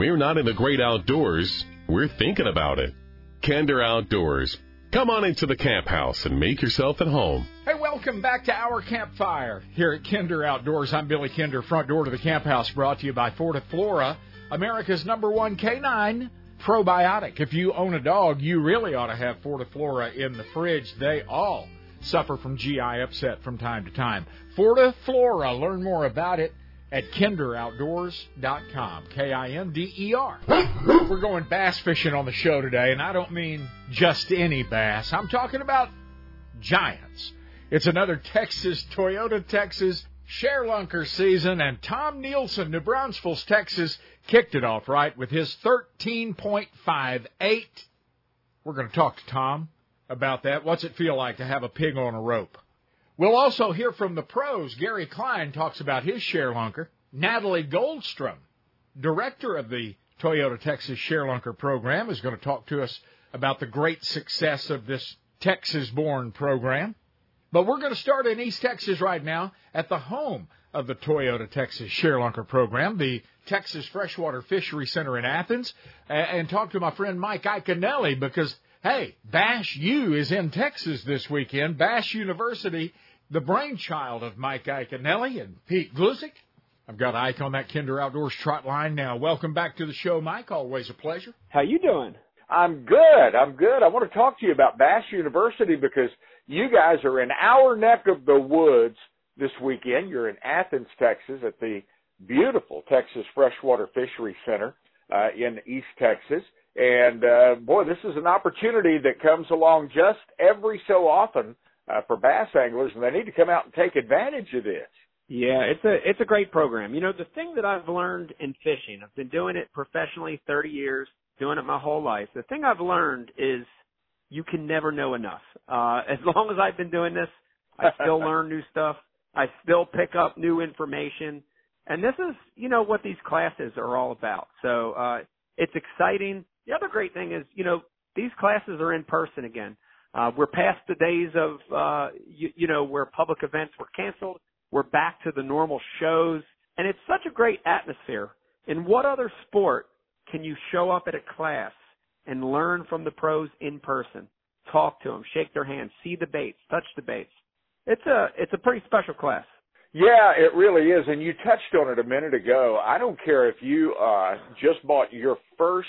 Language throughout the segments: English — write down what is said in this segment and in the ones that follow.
We're not in the great outdoors, we're thinking about it. Kinder Outdoors. Come on into the camp house and make yourself at home. Hey, welcome back to our campfire here at Kinder Outdoors. I'm Billy Kinder, front door to the camp house, brought to you by Fortiflora, America's number one canine probiotic. If you own a dog, you really ought to have Fortiflora in the fridge. They all suffer from GI upset from time to time. Fortiflora, learn more about it at kinderoutdoors.com. K I N D E R. We're going bass fishing on the show today, and I don't mean just any bass. I'm talking about giants. It's another Texas, Toyota Texas Sharelunker season, and Tom Nielsen, New Braunfels, Texas, kicked it off right with his 13.58. We're going to talk to Tom about that. What's it feel like to have a pig on a rope? We'll also hear from the pros. Gary Klein talks about his Sharelunker. Natalie Goldstrohm, director of the Toyota Texas Sharelunker program, is going to talk to us about the great success of this Texas born program. But we're going to start in East Texas right now at the home of the Toyota Texas Sharelunker program, the Texas Freshwater Fishery Center in Athens, and talk to my friend Mike Iaconelli because, hey, Bass U is in Texas this weekend. Bass University the brainchild of Mike Iaconelli and Pete Gluszek. I've got Ike on that Kinder Outdoors trot line now. Welcome back to the show, Mike. Always a pleasure. How you doing? I'm good. I'm good. I want to talk to you about Bass University because you guys are in our neck of the woods this weekend. You're in Athens, Texas at the beautiful Texas Freshwater Fishery Center uh, in East Texas. And uh, boy, this is an opportunity that comes along just every so often uh, for bass anglers, and they need to come out and take advantage of this. Yeah, it's a it's a great program. You know, the thing that I've learned in fishing, I've been doing it professionally 30 years, doing it my whole life. The thing I've learned is you can never know enough. Uh as long as I've been doing this, I still learn new stuff. I still pick up new information. And this is, you know, what these classes are all about. So, uh it's exciting. The other great thing is, you know, these classes are in person again. Uh, we're past the days of, uh, you, you know, where public events were canceled. We're back to the normal shows. And it's such a great atmosphere. In what other sport can you show up at a class and learn from the pros in person? Talk to them, shake their hands, see the baits, touch the baits. It's a, it's a pretty special class. Yeah, it really is. And you touched on it a minute ago. I don't care if you, uh, just bought your first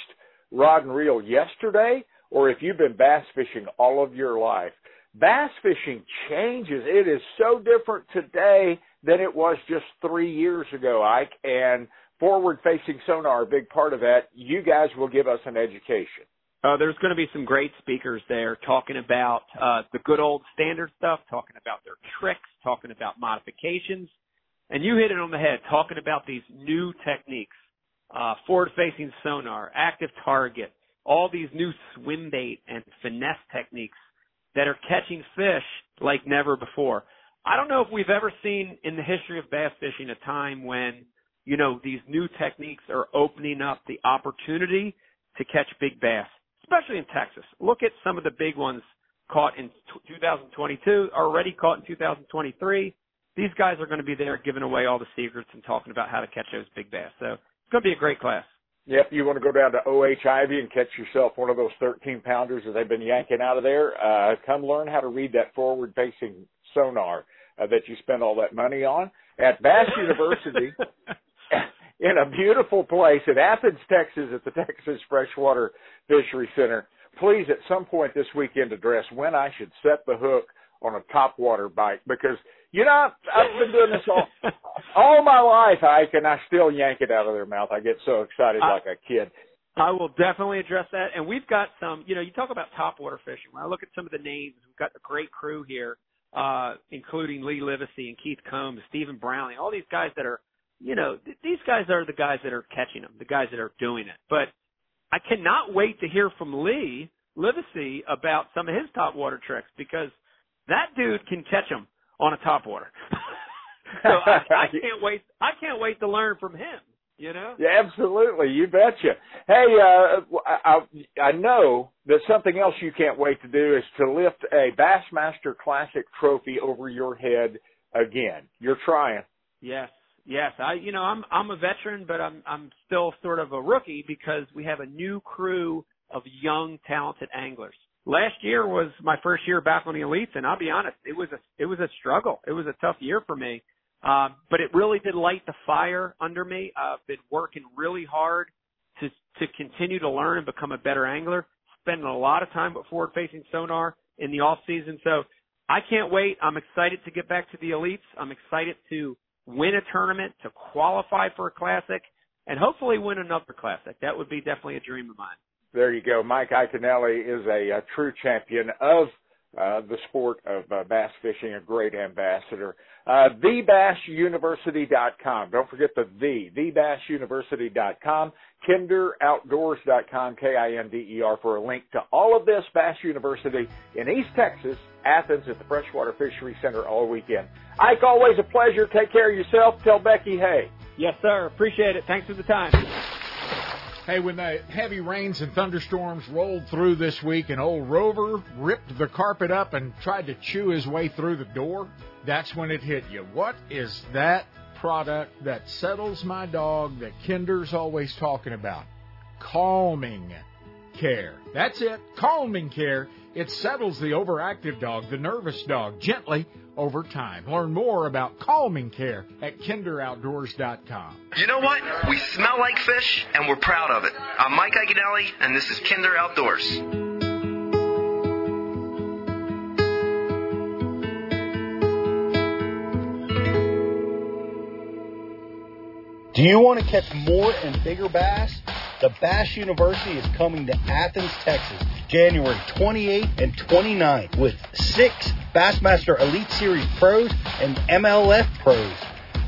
rod and reel yesterday or if you've been bass fishing all of your life, bass fishing changes. It is so different today than it was just three years ago, Ike. And forward facing sonar, a big part of that. You guys will give us an education. Uh, there's going to be some great speakers there talking about uh, the good old standard stuff, talking about their tricks, talking about modifications. And you hit it on the head, talking about these new techniques, uh, forward facing sonar, active target, all these new swim bait and finesse techniques that are catching fish like never before. I don't know if we've ever seen in the history of bass fishing a time when, you know, these new techniques are opening up the opportunity to catch big bass, especially in Texas. Look at some of the big ones caught in 2022, already caught in 2023. These guys are going to be there giving away all the secrets and talking about how to catch those big bass. So it's going to be a great class. Yep, you want to go down to OH Ivy and catch yourself one of those 13 pounders that they've been yanking out of there. Uh, come learn how to read that forward facing sonar uh, that you spend all that money on at Bass University in a beautiful place in Athens, Texas at the Texas Freshwater Fishery Center. Please at some point this weekend address when I should set the hook on a topwater bite because you know I've been doing this all all my life, Ike, and I still yank it out of their mouth. I get so excited I, like a kid. I will definitely address that, and we've got some. You know, you talk about topwater fishing. When I look at some of the names, we've got a great crew here, uh, including Lee Livesay and Keith Combs, Stephen Brownlee, all these guys that are, you know, th- these guys are the guys that are catching them, the guys that are doing it. But I cannot wait to hear from Lee Livesay about some of his topwater tricks because that dude can catch them on a top topwater. so I, I can't wait. I can't wait to learn from him. You know? Yeah, absolutely. You betcha. Hey, uh, I, I know that something else you can't wait to do is to lift a Bassmaster Classic trophy over your head again. You're trying. Yes, Yes, I you know I'm I'm a veteran, but I'm I'm still sort of a rookie because we have a new crew of young talented anglers. Last year was my first year back on the elites, and I'll be honest, it was a it was a struggle. It was a tough year for me, uh, but it really did light the fire under me. I've been working really hard to to continue to learn and become a better angler. Spending a lot of time with forward facing sonar in the off season, so I can't wait. I'm excited to get back to the elites. I'm excited to win a tournament, to qualify for a classic, and hopefully win another classic. That would be definitely a dream of mine. There you go. Mike Iaconelli is a, a true champion of uh, the sport of uh, bass fishing, a great ambassador. Uh, TheBassUniversity.com. Don't forget the the, TheBassUniversity.com. KinderOutdoors.com, K-I-N-D-E-R, for a link to all of this. Bass University in East Texas, Athens at the Freshwater Fishery Center all weekend. Ike, always a pleasure. Take care of yourself. Tell Becky hey. Yes, sir. Appreciate it. Thanks for the time. Hey, when the heavy rains and thunderstorms rolled through this week and old Rover ripped the carpet up and tried to chew his way through the door, that's when it hit you. What is that product that settles my dog that Kinder's always talking about? Calming care. That's it. Calming care. It settles the overactive dog, the nervous dog, gently over time. Learn more about calming care at kinderoutdoors.com. You know what? We smell like fish, and we're proud of it. I'm Mike Iaconelli, and this is Kinder Outdoors. Do you want to catch more and bigger bass? The Bass University is coming to Athens, Texas, January 28 and 29 with six Bassmaster Elite Series pros and MLF pros.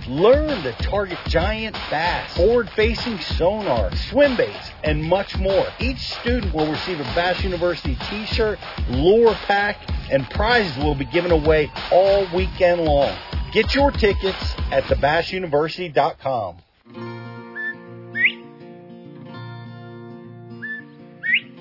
Learn to target giant bass, forward-facing sonar, swim baits, and much more. Each student will receive a Bass University t-shirt, lure pack, and prizes will be given away all weekend long. Get your tickets at thebassuniversity.com.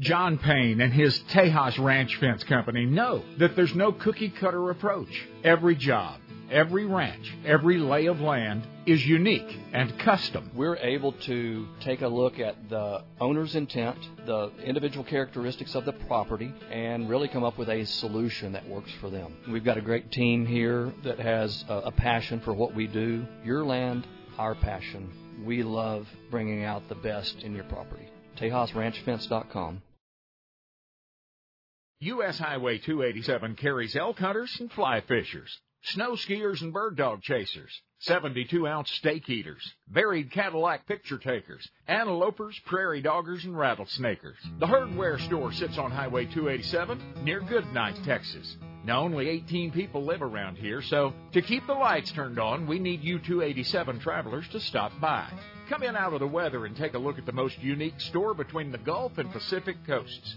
John Payne and his Tejas Ranch Fence Company know that there's no cookie cutter approach. Every job, every ranch, every lay of land is unique and custom. We're able to take a look at the owner's intent, the individual characteristics of the property, and really come up with a solution that works for them. We've got a great team here that has a, passion for what we do. Your land, our passion. We love bringing out the best in your property. TejasRanchFence.com. U.S. Highway 287 carries elk hunters and fly fishers, snow skiers and bird dog chasers, 72 ounce steak eaters, buried Cadillac picture takers, antelopers, prairie doggers, and rattlesnakers. The hardware store sits on Highway 287 near Goodnight, Texas. Now, only 18 people live around here, so to keep the lights turned on, we need you 287 travelers to stop by. Come in out of the weather and take a look at the most unique store between the Gulf and Pacific coasts.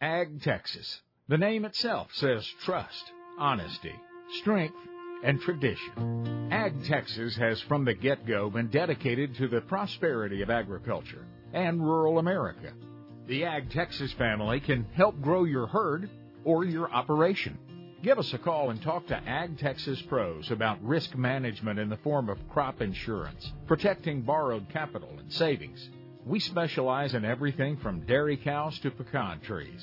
Ag Texas. The name itself says trust, honesty, strength, and tradition. Ag Texas has from the get go been dedicated to the prosperity of agriculture. and rural America. The Ag Texas family can help grow your herd or your operation. Give us a call and talk to Ag Texas pros about risk management in the form of crop insurance, protecting borrowed capital and savings. We specialize in everything from dairy cows to pecan trees.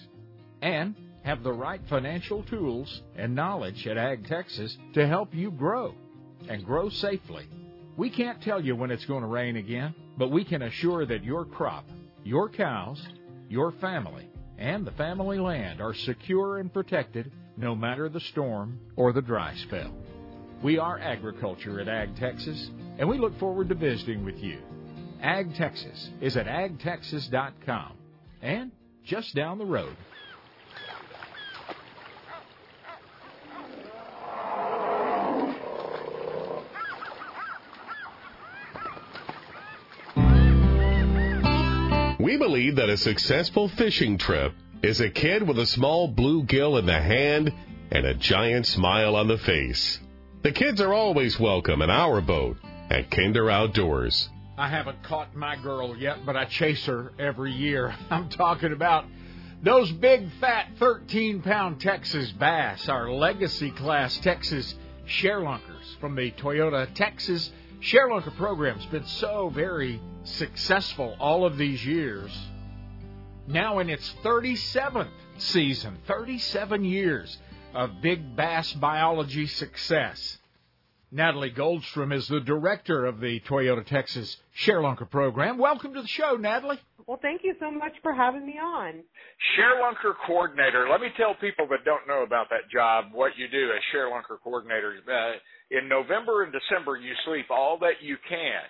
And have the right financial tools and knowledge at Ag Texas to help you grow and grow safely. We can't tell you when it's going to rain again, but we can assure that your crop, your cows, your family, and the family land are secure and protected no matter the storm or the dry spell. We are agriculture at Ag Texas, and we look forward to visiting with you. Ag Texas is at agtexas.com and just down the road. We believe that a successful fishing trip is a kid with a small bluegill in the hand and a giant smile on the face. The kids are always welcome in our boat at Kinder Outdoors. I haven't caught my girl yet, but I chase her every year. I'm talking about those big fat 13 pound Texas bass, our legacy class Texas sharelunkers from the Toyota Texas Sharelunker program's been so very successful all of these years now in its 37th season, 37 years of big bass biology success. Natalie Goldstrohm is the director of the Toyota Texas Sharelunker program. Welcome to the show, Natalie. Well, thank you so much for having me on. Sharelunker coordinator. Let me tell people that don't know about that job what you do as Sharelunker coordinator. Uh, in November and December, you sleep all that you can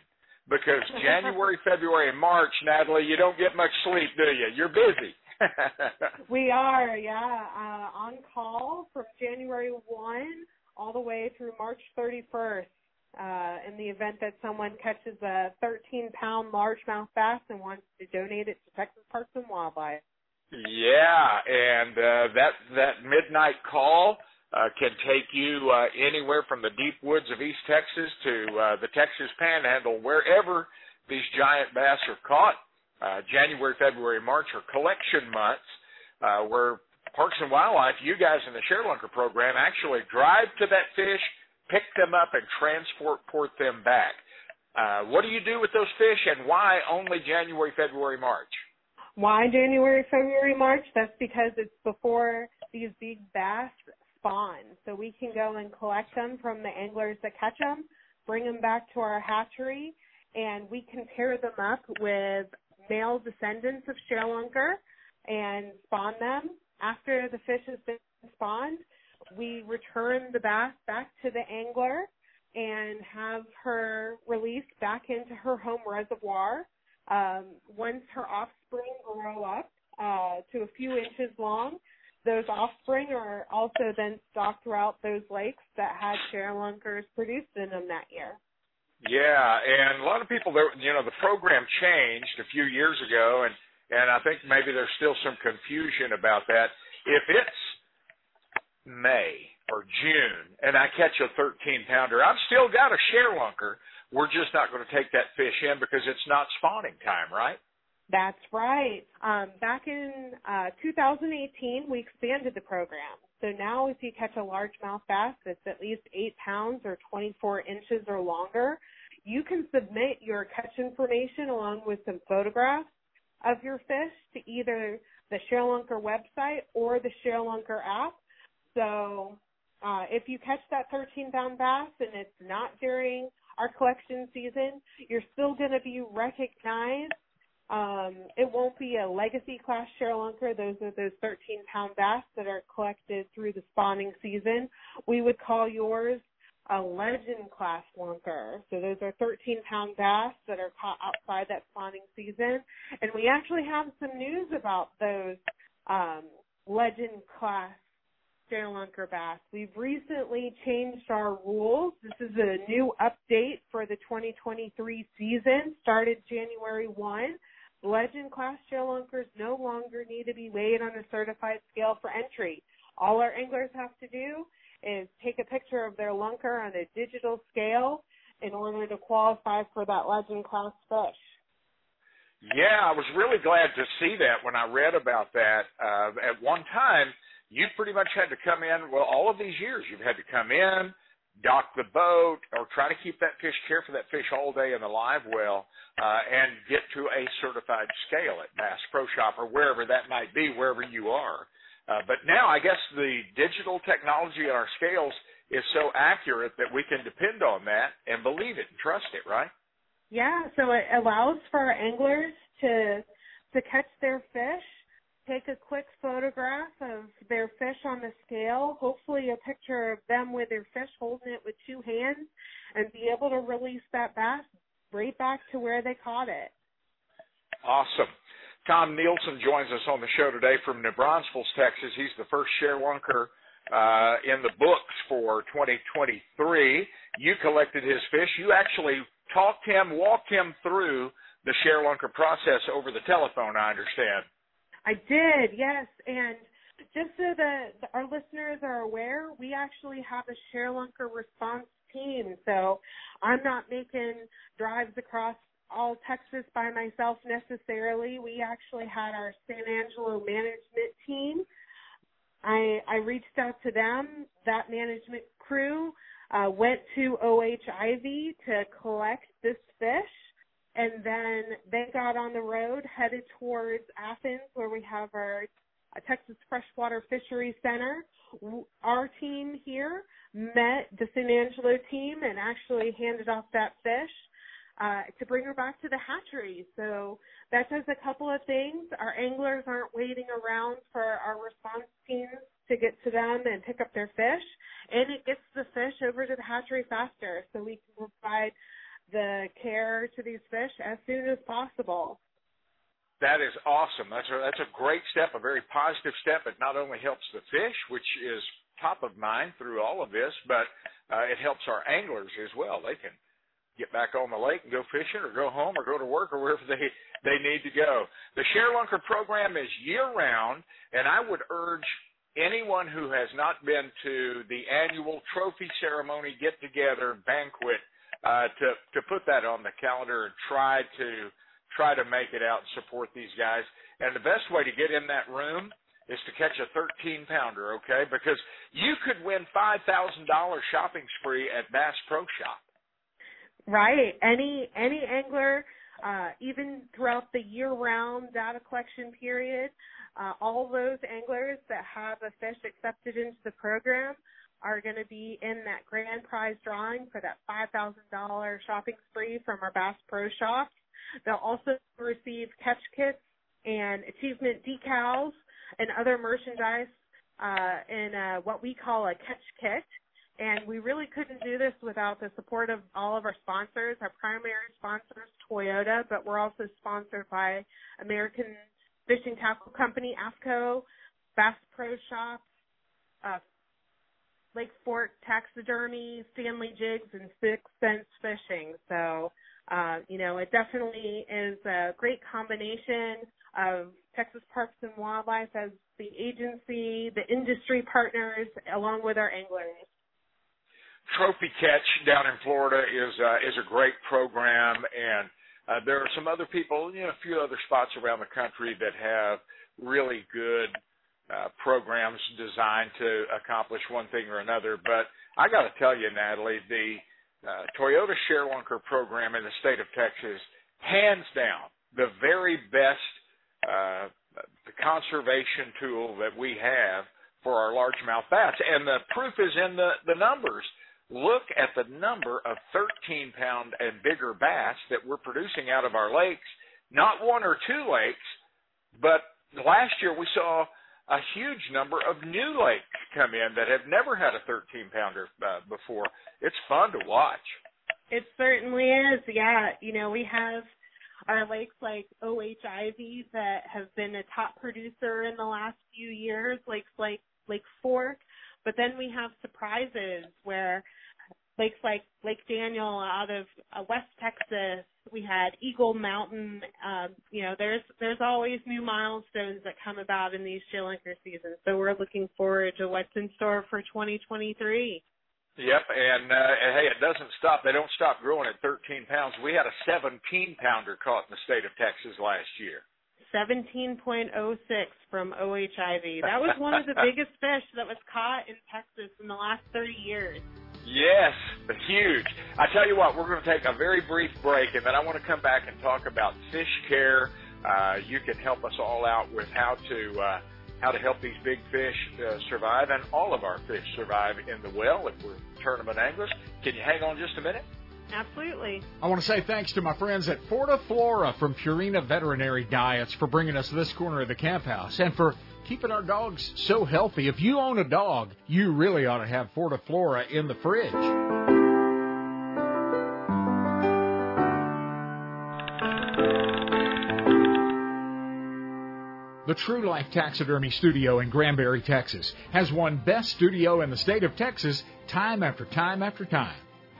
because January, February, and March, Natalie, you don't get much sleep, do you? You're busy. we are, yeah, uh, on call from January 1 all the way through March 31st. Uh, in the event that someone catches a 13 pound largemouth bass and wants to donate it to Texas Parks and Wildlife. Yeah, and uh, that that midnight call uh, can take you uh, anywhere from the deep woods of East Texas to uh, the Texas Panhandle, wherever these giant bass are caught. Uh, January, February, March are collection months uh, where Parks and Wildlife, you guys in the Sharelunker program, actually drive to that fish, pick them up, and transport port them back. Uh, what do you do with those fish, and why only January, February, March? Why January, February, March? That's because it's before these big bass spawn. So we can go and collect them from the anglers that catch them, bring them back to our hatchery, and we can pair them up with male descendants of Sharelunker and spawn them. After the fish has been spawned, we return the bass back to the angler and have her released back into her home reservoir. Um, once her offspring grow up uh, to a few inches long, those offspring are also then stocked throughout those lakes that had sharelunkers produced in them that year. Yeah, and a lot of people, there, you know, the program changed a few years ago, and and I think maybe there's still some confusion about that. If it's May or June and I catch a 13 pounder, I've still got a sharelunker. We're just not going to take that fish in because it's not spawning time, right? That's right. Um, back in uh, 2018, we expanded the program. So now if you catch a largemouth bass that's at least 8 pounds or 24 inches or longer, you can submit your catch information along with some photographs of your fish to either the Sharelunker website or the Sharelunker app. So uh, if you catch that 13 pound bass and it's not during our collection season, you're still going to be recognized um, it won't be a legacy class Sharelunker. Those are those 13 pound bass that are collected through the spawning season. We would call yours a legend class lunker. So those are 13 pound bass that are caught outside that spawning season. And we actually have some news about those um, legend class Sharelunker bass. We've recently changed our rules. This is a new update for the 2023 season, started January 1. Legend class sharelunkers no longer need to be weighed on a certified scale for entry. All our anglers have to do is take a picture of their lunker on a digital scale in order to qualify for that legend class fish. Yeah, I was really glad to see that when I read about that. Uh, at one time, you pretty much had to come in. Well, all of these years, you've had to come in, dock the boat, or try to keep that fish, care for that fish all day in the live well, uh, and get to a certified scale at Bass Pro Shop or wherever that might be, wherever you are. Uh, but now, I guess the digital technology in our scales is so accurate that we can depend on that and believe it and trust it, right? Yeah, so it allows for anglers to to catch their fish, take a quick photograph of their fish on the scale, hopefully a picture of them with their fish holding it with two hands, and be able to release that bass right back to where they caught it. Awesome. Tom Nielsen joins us on the show today from New Braunfels, Texas. He's the first ShareLunker uh, in the books for 2023. You collected his fish. You actually talked him, walked him through the ShareLunker process over the telephone, I understand. I did, yes. And just so that our listeners are aware, we actually have a ShareLunker response team. So I'm not making drives across all Texas by myself necessarily. We actually had our San Angelo management team. I, I reached out to them. That management crew uh, went to O.H. Ivie to collect this fish and then they got on the road, headed towards Athens, where we have our uh, Texas Freshwater Fisheries Center. Our team here met the San Angelo team and actually handed off that fish uh, to bring her back to the hatchery. So that does a couple of things. Our anglers aren't waiting around for our response teams to get to them and pick up their fish, and it gets the fish over to the hatchery faster, so we can provide the care to these fish as soon as possible. That is awesome. That's a that's a great step, a very positive step. It not only helps the fish, which is top of mind through all of this, but uh, it helps our anglers as well. They can get back on the lake and go fishing, or go home, or go to work, or wherever they they need to go. The ShareLunker program is year round, and I would urge anyone who has not been to the annual trophy ceremony get together banquet uh, to to put that on the calendar and try to try to make it out and support these guys. And the best way to get in that room is to catch a 13 pounder, okay? Because you could win five thousand dollar shopping spree at Bass Pro Shop. Right. Any any angler, uh, even throughout the year round data collection period, uh, all those anglers that have a fish accepted into the program are going to be in that grand prize drawing for that $5,000 shopping spree from our Bass Pro Shops. They'll also receive catch kits and achievement decals and other merchandise uh, in uh, what we call a catch kit. And we really couldn't do this without the support of all of our sponsors. Our primary sponsor is Toyota, but we're also sponsored by American Fishing Tackle Company, AFTCO, Bass Pro Shops, uh, Lake Fork Taxidermy, Stanley Jigs, and Six Sense Fishing. So, uh, you know, it definitely is a great combination of Texas Parks and Wildlife as the agency, the industry partners, along with our anglers. Trophy Catch down in Florida is uh, is a great program, and uh, there are some other people, you know, a few other spots around the country that have really good uh, programs designed to accomplish one thing or another. But I got to tell you, Natalie, the uh, Toyota ShareLunker program in the state of Texas, hands down, the very best uh, the conservation tool that we have for our largemouth bass. And the proof is in the, the numbers. Look at the number of 13 pound and bigger bass that we're producing out of our lakes. Not one or two lakes, but last year we saw a huge number of new lakes come in that have never had a 13 pounder uh, before. It's fun to watch. It certainly is. Yeah, you know, we have our lakes like O.H. Ivie that have been a top producer in the last few years, lakes like Lake Fork, but then we have surprises where lakes like Lake Daniel out of uh, West Texas. We had Eagle Mountain. Um, you know, there's there's always new milestones that come about in these ShareLunker seasons. So we're looking forward to what's in store for 2023. Yep, and, uh, and hey, it doesn't stop. They don't stop growing at 13 pounds. We had a 17 pounder caught in the state of Texas last year. 17.06 from O.H. Ivie. That was one of the biggest fish that was caught in Texas in the last 30 years. Yes, but huge. I tell you what, we're going to take a very brief break, and then I want to come back and talk about fish care. Uh, you can help us all out with how to uh, how to help these big fish uh, survive, and all of our fish survive in the well if we're tournament anglers. Can you hang on just a minute? Absolutely. I want to say thanks to my friends at Fortiflora from Purina Veterinary Diets for bringing us this corner of the camp house and for keeping our dogs so healthy. If you own a dog, you really ought to have Fortiflora in the fridge. The True Life Taxidermy Studio in Granbury, Texas, has won Best Studio in the state of Texas time after time after time.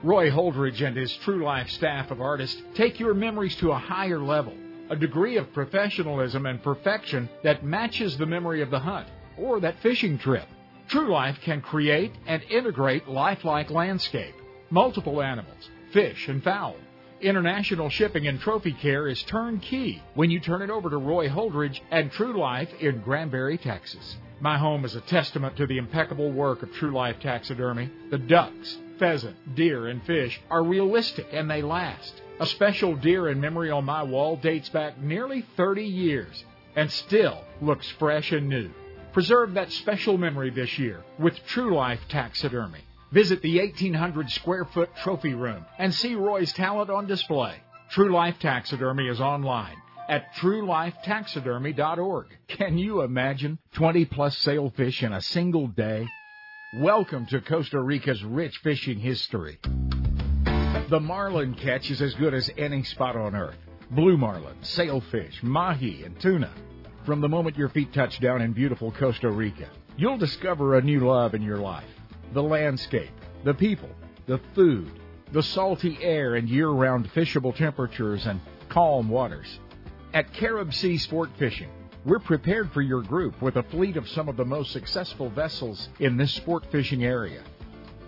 Roy Holdridge and his True Life staff of artists take your memories to a higher level, a degree of professionalism and perfection that matches the memory of the hunt or that fishing trip. True Life can create and integrate lifelike landscape, multiple animals, fish, and fowl. International shipping and trophy care is turnkey when you turn it over to Roy Holdridge and True Life in Granbury, Texas. My home is a testament to the impeccable work of True Life Taxidermy. The ducks, pheasant, deer, and fish are realistic and they last. A special deer in memory on my wall dates back nearly 30 years and still looks fresh and new. Preserve that special memory this year with True Life Taxidermy. Visit the 1800 square foot trophy room and see Roy's talent on display. True Life Taxidermy is online at truelifetaxidermy.org. Can you imagine 20 plus sailfish in a single day? Welcome to Costa Rica's rich fishing history. The marlin catch is as good as any spot on earth. Blue marlin, sailfish, mahi, and tuna. From the moment your feet touch down in beautiful Costa Rica, you'll discover a new love in your life. The landscape, the people, the food, the salty air and year-round fishable temperatures and calm waters. At Carib Sea Sport Fishing, we're prepared for your group with a fleet of some of the most successful vessels in this sport fishing area.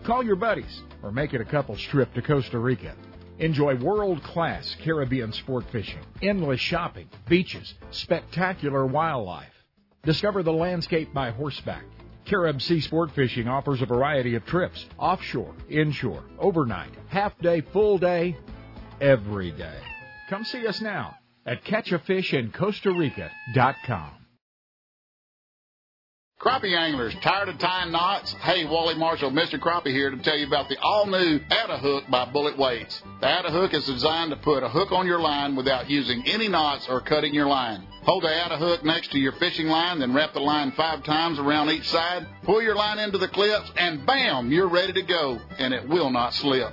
Call your buddies or make it a couple's trip to Costa Rica. Enjoy world class Caribbean sport fishing, endless shopping, beaches, spectacular wildlife. Discover the landscape by horseback. Carib Sea Sport Fishing offers a variety of trips offshore, inshore, overnight, half day, full day, every day. Come see us now at catchafishincostarica.com. Crappie anglers, tired of tying knots? Hey, Wally Marshall, Mr. Crappie here to tell you about the all-new Add-A Hook by Bullet Weights. The Add-A Hook is designed to put a hook on your line without using any knots or cutting your line. Hold the Add-A Hook next to your fishing line, then wrap the line five times around each side. Pull your line into the clips, and bam, you're ready to go, and it will not slip.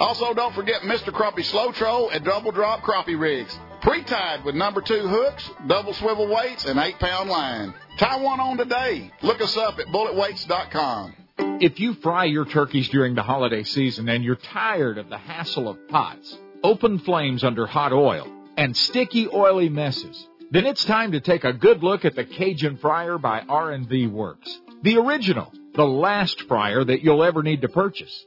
Also, don't forget Mr. Crappie Slow Troll and Double Drop Crappie Rigs. Pre-tied with number two hooks, double swivel weights, and eight pound line. Tie one on today. Look us up at bulletweights.com. If you fry your turkeys during the holiday season and you're tired of the hassle of pots, open flames under hot oil, and sticky oily messes, then it's time to take a good look at the Cajun Fryer by R&V Works. The original, the last fryer that you'll ever need to purchase.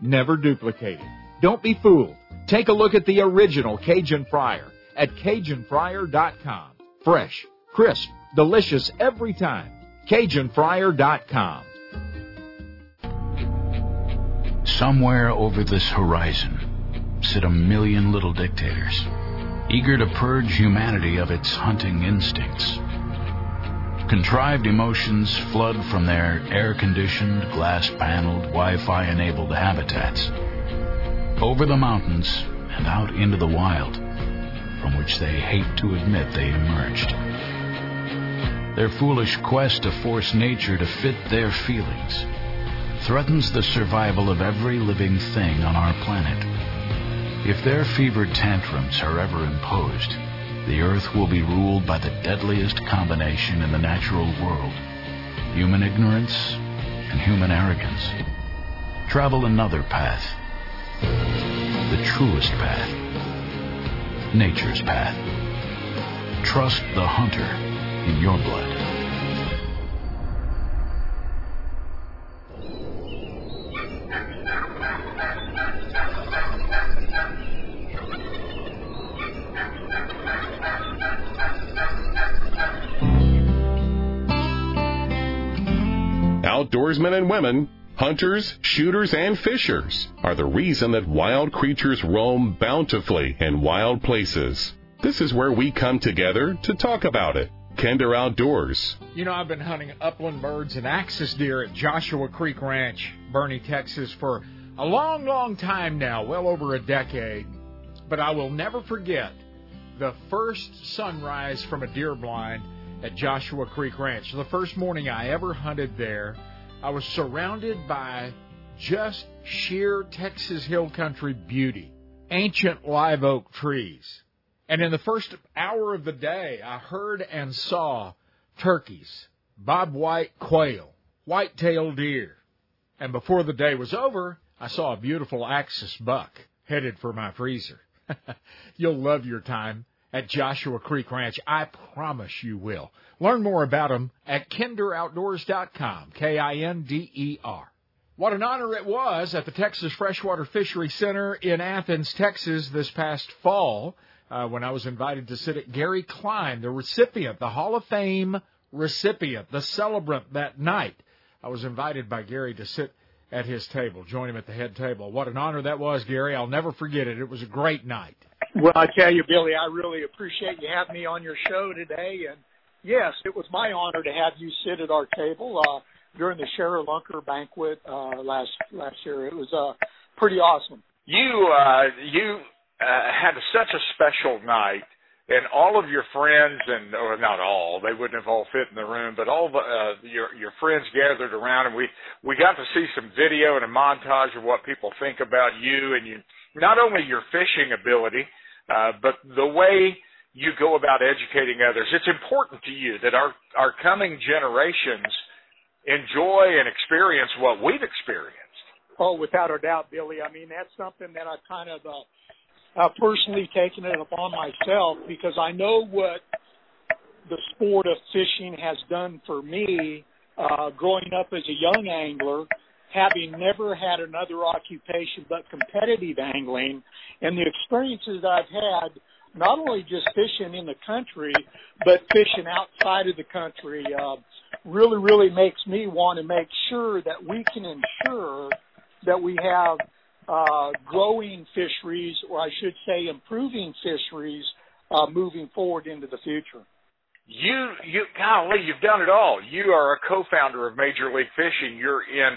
never duplicated. Don't be fooled. Take a look at the original Cajun Fryer at CajunFryer.com. Fresh, crisp, delicious every time. CajunFryer.com. Somewhere over this horizon, sit a million little dictators, eager to purge humanity of its hunting instincts. Contrived emotions flood from their air conditioned, glass paneled, Wi Fi enabled habitats over the mountains and out into the wild, from which they hate to admit they emerged. Their foolish quest to force nature to fit their feelings threatens the survival of every living thing on our planet. If their fevered tantrums are ever imposed, the Earth will be ruled by the deadliest combination in the natural world human ignorance and human arrogance. Travel another path, the truest path, nature's path. Trust the hunter in your blood. Outdoorsmen and women, hunters, shooters, and fishers are the reason that wild creatures roam bountifully in wild places. This is where we come together to talk about it. Kinder Outdoors. You know, I've been hunting upland birds and axis deer at Joshua Creek Ranch, Boerne, Texas, for a long, long time now, well over a decade. But I will never forget the first sunrise from a deer blind at Joshua Creek Ranch. The first morning I ever hunted there, I was surrounded by just sheer Texas hill country beauty, ancient live oak trees. And in the first hour of the day, I heard and saw turkeys, bobwhite quail, white-tailed deer. And before the day was over, I saw a beautiful axis buck headed for my freezer. You'll love your time at Joshua Creek Ranch. I promise you will. Learn more about them at kinderoutdoors.com. K-I-N-D-E-R. What an honor it was at the Texas Freshwater Fishery Center in Athens, Texas this past fall uh, when I was invited to sit at Gary Klein, the recipient, the Hall of Fame recipient, the celebrant that night. I was invited by Gary to sit at his table, join him at the head table. What an honor that was, Gary. I'll never forget it. It was a great night. Well, I tell you, Billy, I really appreciate you having me on your show today. And yes, it was my honor to have you sit at our table uh, during the ShareLunker banquet uh, last last year. It was uh, pretty awesome. You uh, you uh, had such a special night, and all of your friends and or not all, they wouldn't have all fit in the room, but all the, uh, your your friends gathered around, and we we got to see some video and a montage of what people think about you and you not only your fishing ability uh, but the way you go about educating others. It's important to you that our, our coming generations enjoy and experience what we've experienced. Oh, without a doubt, Billy. I mean, that's something that I've kind of uh, uh, personally taken it upon myself because I know what the sport of fishing has done for me uh, growing up as a young angler having never had another occupation but competitive angling and the experiences I've had not only just fishing in the country but fishing outside of the country uh, really really makes me want to make sure that we can ensure that we have uh, growing fisheries or I should say improving fisheries uh, moving forward into the future. You, you, golly, you've done it all. You are a co-founder of Major League Fishing. You're in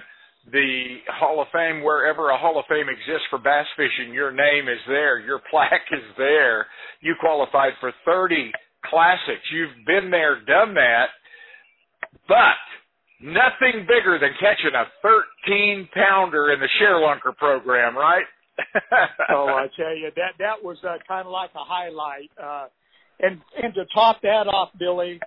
the Hall of Fame, wherever a Hall of Fame exists for bass fishing, your name is there, your plaque is there. You qualified for 30 classics. You've been there, done that, but nothing bigger than catching a 13 pounder in the ShareLunker program, right? oh, I tell you that that was uh, kind of like a highlight. Uh, and and to top that off, Billy,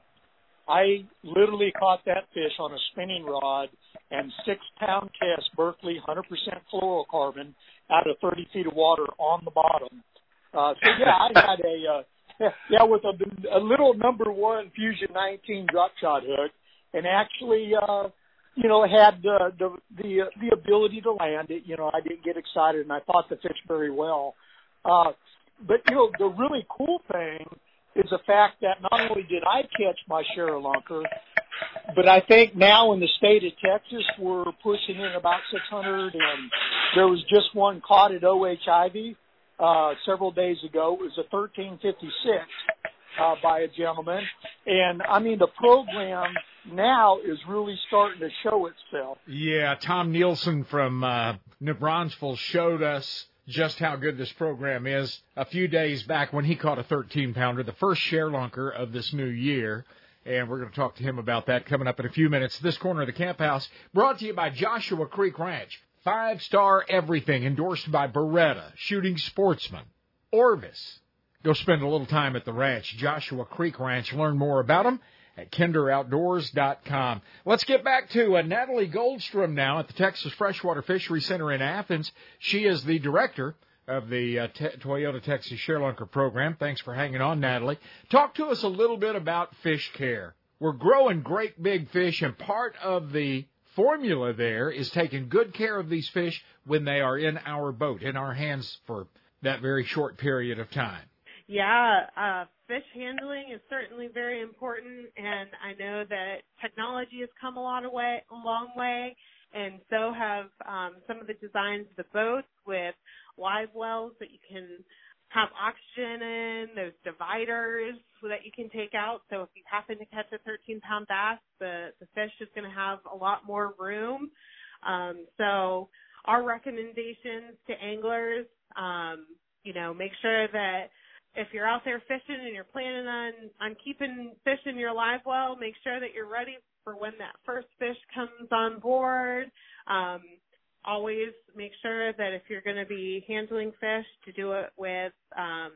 I literally caught that fish on a spinning rod and six pound cast Berkley 100% fluorocarbon out of 30 feet of water on the bottom. Uh, so yeah, I had a, uh, yeah, with a, a little number one Fusion 19 drop shot hook and actually, uh, you know, had the, the, the, the ability to land it. You know, I didn't get excited and I thought the fish very well. Uh, but you know, the really cool thing is the fact that not only did I catch my ShareLunker, but I think now in the state of Texas, we're pushing in about 600, and there was just one caught at O.H. Ivie. uh, several days ago. It was a 1356 uh, by a gentleman, and I mean the program now is really starting to show itself. Yeah, Tom Nielsen from uh, New Braunfels showed us just how good this program is a few days back when he caught a 13 pounder, the first ShareLunker of this new year. And we're going to talk to him about that coming up in a few minutes. This corner of the camp house brought to you by Joshua Creek Ranch. Five star everything endorsed by Beretta, Shooting Sportsman, Orvis. Go spend a little time at the ranch, Joshua Creek Ranch. Learn more about them at kinderoutdoors.com. Let's get back to uh, Natalie Goldstrohm now at the Texas Freshwater Fishery Center in Athens. She is the director of the uh, Toyota Texas ShareLunker program. Thanks for hanging on, Natalie. Talk to us a little bit about fish care. We're growing great big fish, and part of the formula there is taking good care of these fish when they are in our boat, in our hands for that very short period of time. Yeah, uh, fish handling is certainly very important, and I know that technology has come a lot of way, a long way, and so have um, some of the designs of the boats with live wells that you can have oxygen in, those dividers that you can take out. So if you happen to catch a 13 pound bass, the, the fish is going to have a lot more room. Um, so our recommendations to anglers, um, you know, make sure that if you're out there fishing and you're planning on on keeping fish in your live well, make sure that you're ready for when that first fish comes on board. Um, always make sure that if you're going to be handling fish, to do it with, um,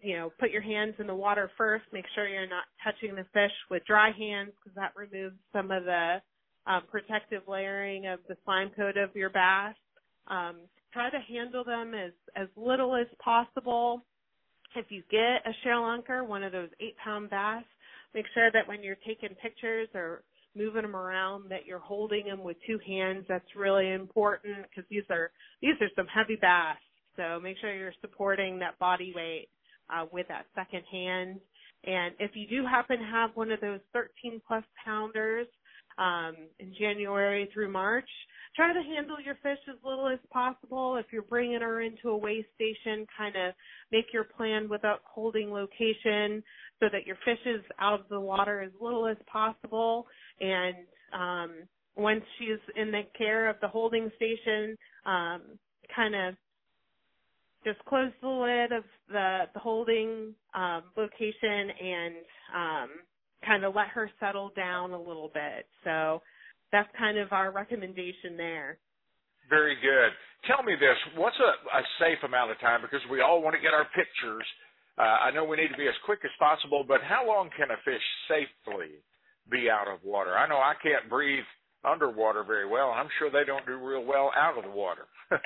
you know, put your hands in the water first. Make sure you're not touching the fish with dry hands because that removes some of the um, protective layering of the slime coat of your bass. Um, try to handle them as as little as possible if you get a ShareLunker, one of those eight pound bass, make sure that when you're taking pictures or moving them around that you're holding them with two hands. That's really important because these are these are some heavy bass. So make sure you're supporting that body weight uh, with that second hand. And if you do happen to have one of those 13 plus pounders um, in January through March, try to handle your fish as little as possible. If you're bringing her into a weigh station, kind of make your plan without holding location so that your fish is out of the water as little as possible. And um, once she's in the care of the holding station, um, kind of just close the lid of the, the holding um, location and um, kind of let her settle down a little bit. So that's kind of our recommendation there. Very good. Tell me this: what's a, a safe amount of time? Because we all want to get our pictures. Uh, I know we need to be as quick as possible, but how long can a fish safely be out of water? I know I can't breathe underwater very well, I'm sure they don't do real well out of the water.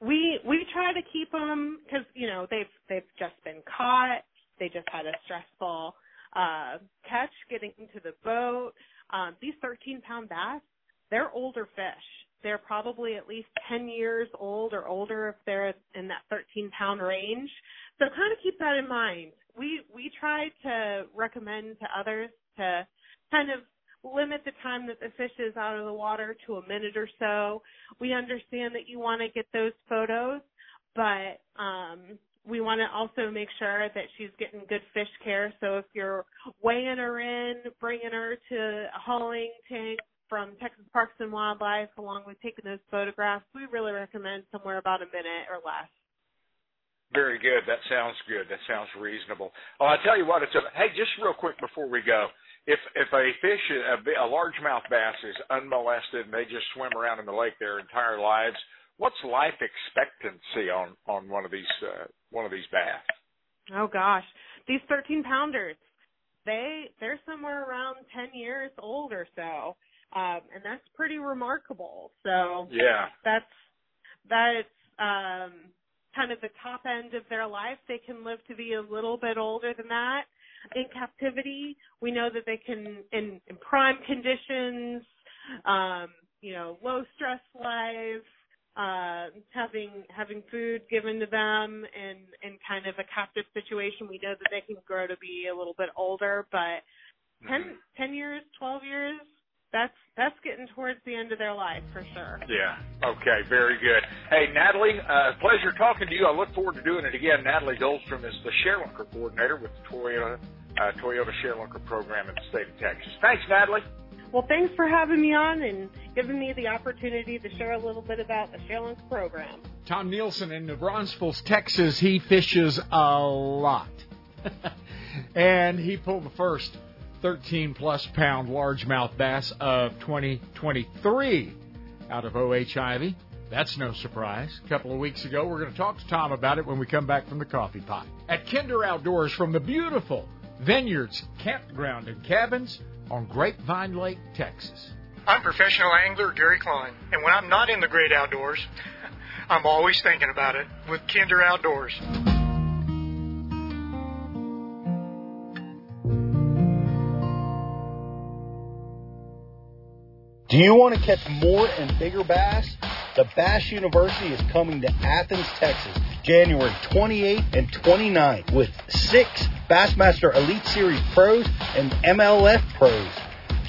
we we try to keep them because you know they've they've just been caught. They just had a stressful uh, catch getting into the boat. Um, these 13 pound bass, they're older fish. They're probably at least 10 years old or older if they're in that 13 pound range. So kind of keep that in mind. We, we try to recommend to others to kind of limit the time that the fish is out of the water to a minute or so. We understand that you want to get those photos, but um, we want to also make sure that she's getting good fish care. So if you're weighing her in, bringing her to a hauling tank from Texas Parks and Wildlife, along with taking those photographs, we really recommend somewhere about a minute or less. Very good. That sounds good. That sounds reasonable. Oh, I tell you what. It's a, hey, just real quick before we go. If if a fish, a, a largemouth bass, is unmolested and they just swim around in the lake their entire lives, what's life expectancy on on one of these uh, one of these bass? Oh gosh, these 13 pounders, they they're somewhere around 10 years old or so, um, and that's pretty remarkable. So yeah, that's that's um, kind of the top end of their life. They can live to be a little bit older than that. In captivity, we know that they can in, in prime conditions, um, you know, low stress life, uh, having having food given to them and in kind of a captive situation, we know that they can grow to be a little bit older, but 10, mm-hmm. 10 years, 12 years, that's that's getting towards the end of their life for sure. Yeah. Okay. Very good. Hey, Natalie, uh, pleasure talking to you. I look forward to doing it again. Natalie Goldstrohm is the ShareLunker coordinator with Toyota uh, Toyota ShareLunker program in the state of Texas. Thanks, Natalie. Well, thanks for having me on and giving me the opportunity to share a little bit about the ShareLunker program. Tom Nielsen in New Braunfels, Texas, he fishes a lot. and he pulled the first 13 plus pound largemouth bass of 2023 out of O.H. Ivie. That's no surprise. A couple of weeks ago, we're going to talk to Tom about it when we come back from the coffee pot. At Kinder Outdoors from the beautiful Vineyards Campground and Cabins on Grapevine Lake, Texas. I'm professional angler Gary Klein, and when I'm not in the great outdoors, I'm always thinking about it with Kinder Outdoors. Do you want to catch more and bigger bass? The Bass University is coming to Athens, Texas, January 28 and 29 with six Bassmaster Elite Series pros and MLF pros.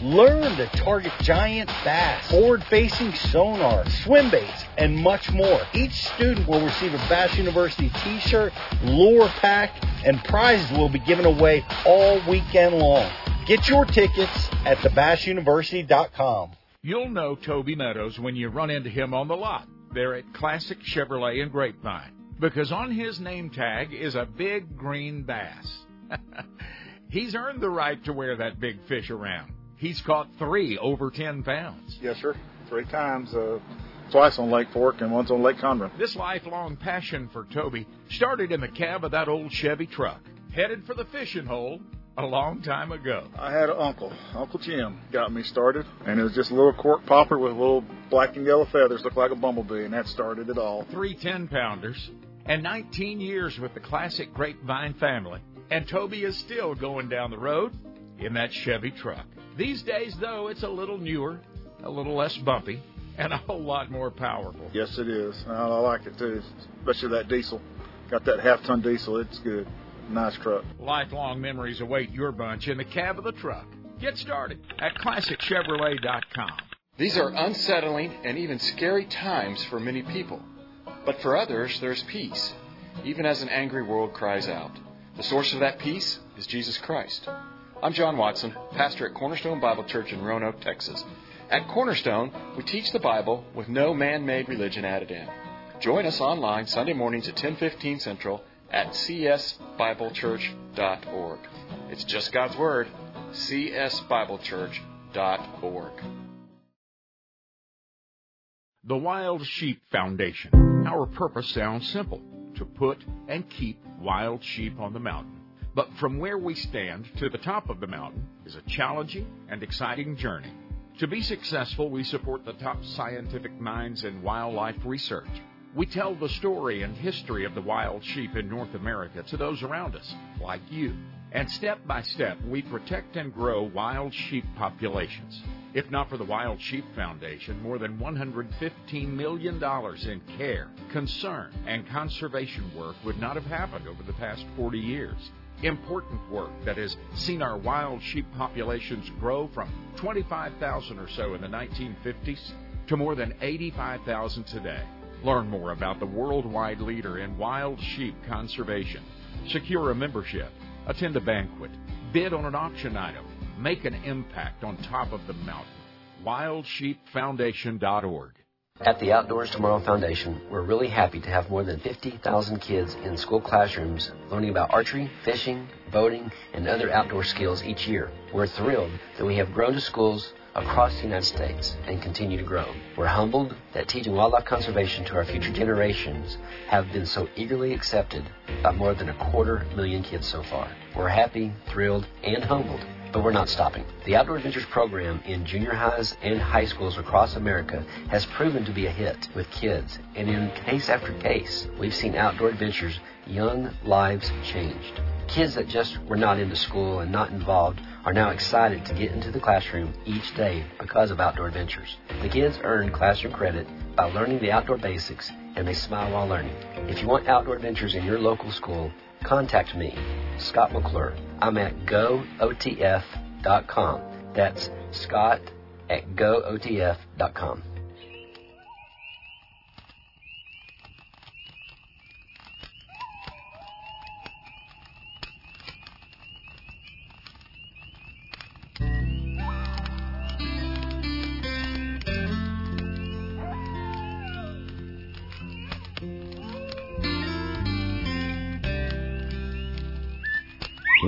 Learn to target giant bass, forward-facing sonar, swim baits, and much more. Each student will receive a Bass University t-shirt, lure pack, and prizes will be given away all weekend long. Get your tickets at thebassuniversity.com. You'll know Toby Meadows when you run into him on the lot. They're at Classic Chevrolet in Grapevine because on his name tag is a big green bass. He's earned the right to wear that big fish around. He's caught three over 10 pounds. Yes, sir. Three times. Uh, twice on Lake Fork and once on Lake Conroe. This lifelong passion for Toby started in the cab of that old Chevy truck, headed for the fishing hole a long time ago. I had an uncle, Uncle Jim, got me started, and it was just a little cork popper with little black and yellow feathers, looked like a bumblebee, and that started it all. Three 10 pounders, and 19 years with the classic Grapevine family. And Toby is still going down the road in that Chevy truck. These days, though, it's a little newer, a little less bumpy, and a whole lot more powerful. Yes, it is. I like it too, especially that diesel. Got that half ton diesel, it's good. Nice truck. Lifelong memories await your bunch in the cab of the truck. Get started at ClassicChevrolet.com. These are unsettling and even scary times for many people. But for others, there's peace, even as an angry world cries out. The source of that peace is Jesus Christ. I'm John Watson, pastor at Cornerstone Bible Church in Roanoke, Texas. At Cornerstone, we teach the Bible with no man-made religion added in. Join us online Sunday mornings at 10:15 Central at csbiblechurch.org. It's just God's word, csbiblechurch.org. The Wild Sheep Foundation. Our purpose sounds simple to put and keep wild sheep on the mountain. But from where we stand to the top of the mountain is a challenging and exciting journey. To be successful, we support the top scientific minds in wildlife research. We tell the story and history of the wild sheep in North America to those around us, like you. And step by step, we protect and grow wild sheep populations. If not for the Wild Sheep Foundation, more than $115 million in care, concern, and conservation work would not have happened over the past 40 years. Important work that has seen our wild sheep populations grow from 25,000 or so in the 1950s to more than 85,000 today. Learn more about the worldwide leader in wild sheep conservation. Secure a membership, attend a banquet, bid on an auction item, make an impact on top of the mountain. WildSheepFoundation.org. At the Outdoors Tomorrow Foundation, we're really happy to have more than 50,000 kids in school classrooms learning about archery, fishing, boating, and other outdoor skills each year. We're thrilled that we have grown to schools across the United States and continue to grow. We're humbled that teaching wildlife conservation to our future generations have been so eagerly accepted by more than a quarter million kids so far. We're happy, thrilled, and humbled but we're not stopping. The Outdoor Adventures program in junior highs and high schools across America has proven to be a hit with kids, and in case after case, we've seen Outdoor Adventures young lives changed. Kids that just were not into school and not involved are now excited to get into the classroom each day because of Outdoor Adventures. The kids earn classroom credit by learning the outdoor basics and they smile while learning. If you want Outdoor Adventures in your local school, contact me, Scott McClure. I'm at gootf.com. That's Scott, at gootf.com.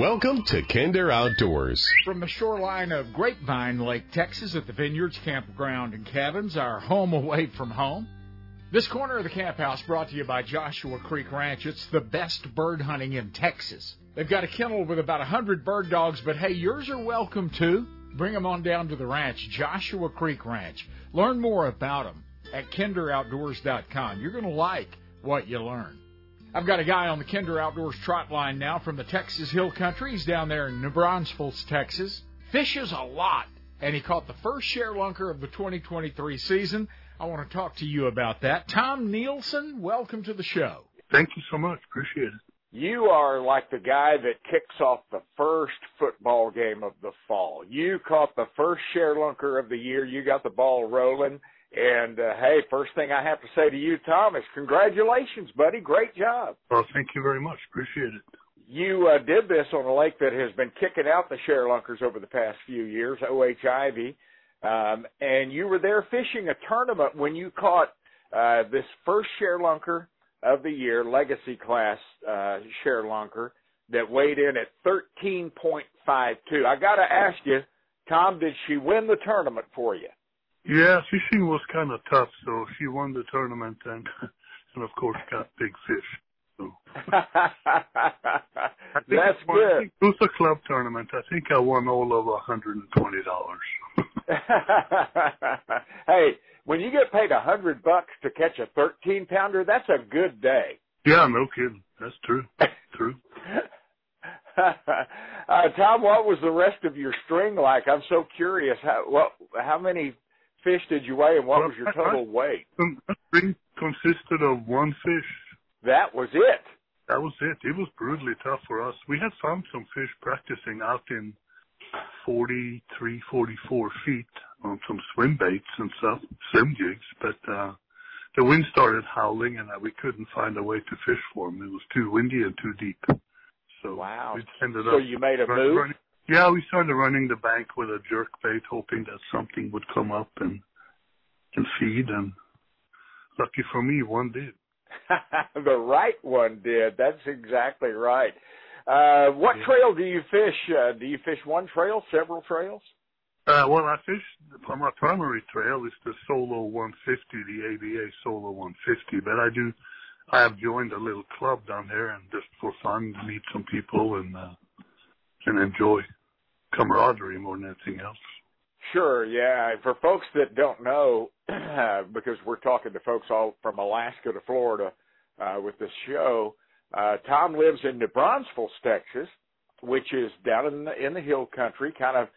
Welcome to Kinder Outdoors. From the shoreline of Grapevine Lake, Texas, at the Vineyards Campground and Cabins, our home away from home. This corner of the camp house brought to you by Joshua Creek Ranch. It's the best bird hunting in Texas. They've got a kennel with about a hundred bird dogs, but hey, yours are welcome too. Bring them on down to the ranch, Joshua Creek Ranch. Learn more about them at kinderoutdoors.com. You're going to like what you learn. I've got a guy on the Kinder Outdoors trot line now from the Texas Hill Country. He's down there in New Braunfels, Texas. Fishes a lot, and he caught the first share lunker of the 2023 season. I want to talk to you about that. Tom Nielsen, welcome to the show. Thank you so much. Appreciate it. You are like the guy that kicks off the first football game of the fall. You caught the first share lunker of the year. You got the ball rolling and uh, hey, first thing I have to say to you, Thomas, congratulations, buddy. Great job. Well, thank you very much. Appreciate it. You uh, did this on a lake that has been kicking out the share ShareLunkers over the past few years, OH Ivie, um, and you were there fishing a tournament when you caught uh, this first ShareLunker of the year, legacy class uh, ShareLunker, that weighed in at 13.52. I got to ask you, Tom, did she win the tournament for you? Yeah, fishing was kind of tough, so she won the tournament and, and of course got big fish. So. That's won, good. it was a club tournament. I think I won all of a hundred and twenty dollars. hey, when you get paid a hundred bucks to catch a thirteen pounder, that's a good day. Yeah, no kidding. That's true. true. uh, Tom, what was the rest of your string like? I'm so curious. How what? How many fish did you weigh, and what was your total weight? The string consisted of one fish. That was it. That was it. It was brutally tough for us. We had found some fish practicing out in 43, 44 feet on some swim baits and stuff, swim jigs, but uh the wind started howling and uh, we couldn't find a way to fish for them. It was too windy and too deep. So wow. we ended so up you made a move. running- yeah, we started running the bank with a jerk bait, hoping that something would come up and and feed. And lucky for me, one did. the right one did. That's exactly right. Uh, what trail do you fish? Uh, do you fish one trail, several trails? Uh, well, I fish for my primary trail is the Solo 150, the ABA Solo 150. But I do, I have joined a little club down there, and just for fun, meet some people and uh, and enjoy camaraderie more than anything else. Sure, yeah. For folks that don't know, because we're talking to folks all from Alaska to Florida uh, with this show, uh, Tom lives in New Braunfels, Texas, which is down in the, in the hill country, kind of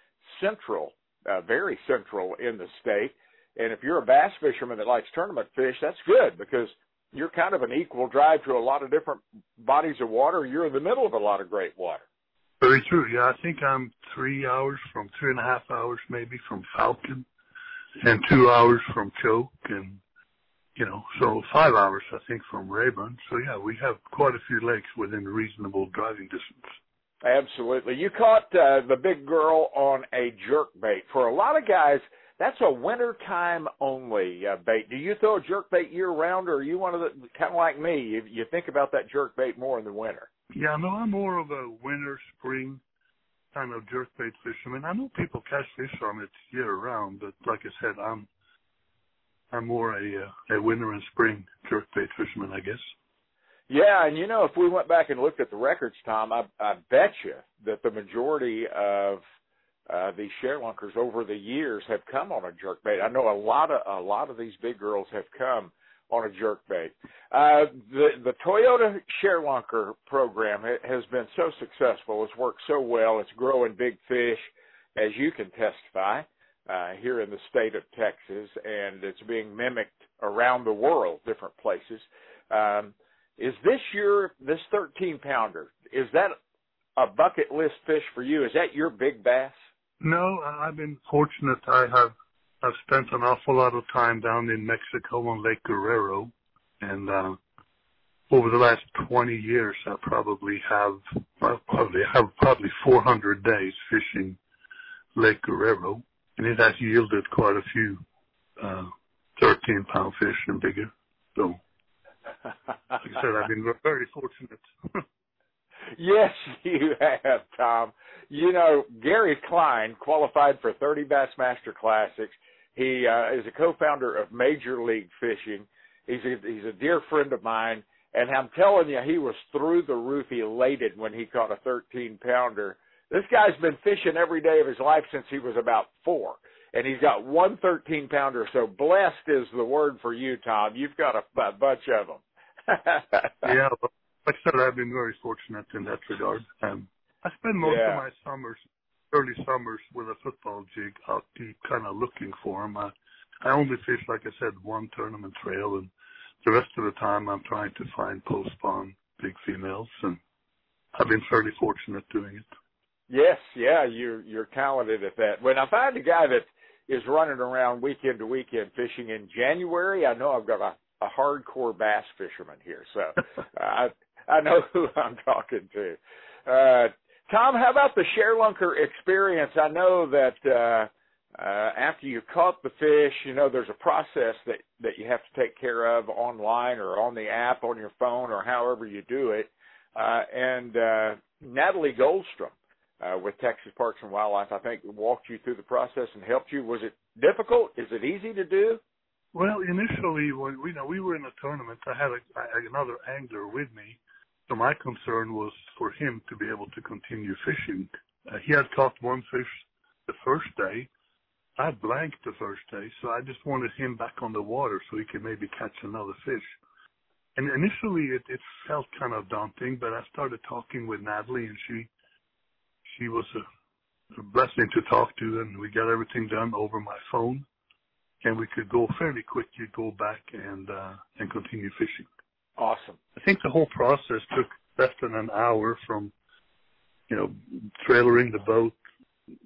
central, uh, very central in the state. And if you're a bass fisherman that likes tournament fish, that's good because you're kind of an equal drive to a lot of different bodies of water. You're in the middle of a lot of great water. Very true. Yeah, I think I'm three hours from three and a half hours maybe from Falcon, and two hours from Choke, and you know, so five hours I think from Rayburn. So yeah, we have quite a few lakes within reasonable driving distance. Absolutely. You caught uh, the big girl on a jerk bait. For a lot of guys, that's a winter time only uh, bait. Do you throw a jerk bait year round, or are you one of the kind of like me? You, you think about that jerk bait more in the winter? Yeah, no, I'm more of a winter, spring kind of jerkbait fisherman. I know people catch fish on it year round, but like I said, I'm I'm more a uh, a winter and spring jerkbait fisherman, I guess. Yeah, and you know, if we went back and looked at the records, Tom, I, I bet you that the majority of uh, these sharelunkers over the years have come on a jerkbait. I know a lot of a lot of these big girls have come on a jerkbait. Uh, the the Toyota ShareLunker program has been so successful. It's worked so well. It's growing big fish, as you can testify uh, here in the state of Texas, and it's being mimicked around the world, different places. Um, is this your this 13 pounder? Is that a bucket list fish for you? Is that your big bass? No, I've been fortunate. I have I've spent an awful lot of time down in Mexico on Lake Guerrero, and uh, over the last 20 years, I probably have I probably have probably 400 days fishing Lake Guerrero, and it has yielded quite a few uh, 13 pound fish and bigger. So, like I said, I've been very fortunate. yes, you have, Tom. You know, Gary Klein qualified for 30 Bassmaster Classics. He uh, is a co-founder of Major League Fishing. He's a, he's a dear friend of mine, and I'm telling you, he was through the roof elated when he caught a 13 pounder. This guy's been fishing every day of his life since he was about four, and he's got one 13 pounder. So blessed is the word for you, Tom. You've got a, a bunch of them. yeah, but like I said, I've been very fortunate in that regard. Um, I spend most Yeah. of my summers, early summers, with a football jig out deep, kind of looking for them. I, I only fish, like I said, one tournament trail, and the rest of the time I'm trying to find post spawn big females, and I've been fairly fortunate doing it. Yes, yeah, you're you're talented at that. When I find a guy that is running around weekend to weekend fishing in January, I know I've got a, a hardcore bass fisherman here. So I I know who I'm talking to. Uh Tom, how about the ShareLunker experience? I know that uh uh after you caught the fish, you know there's a process that that you have to take care of online or on the app on your phone or however you do it. Uh and uh Natalie Goldstrohm uh, with Texas Parks and Wildlife, I think walked you through the process and helped you. Was it difficult? Is it easy to do? Well, initially, when we you know we were in a tournament, I had a, another angler with me, so my concern was for him to be able to continue fishing. Uh, he had caught one fish the first day. I blanked the first day, so I just wanted him back on the water so he could maybe catch another fish. And initially, it, it felt kind of daunting, but I started talking with Natalie, and she she was a, a blessing to talk to, and we got everything done over my phone and we could go fairly quickly go back and uh, and continue fishing. Awesome. I think the whole process took less than an hour from you know trailering the boat,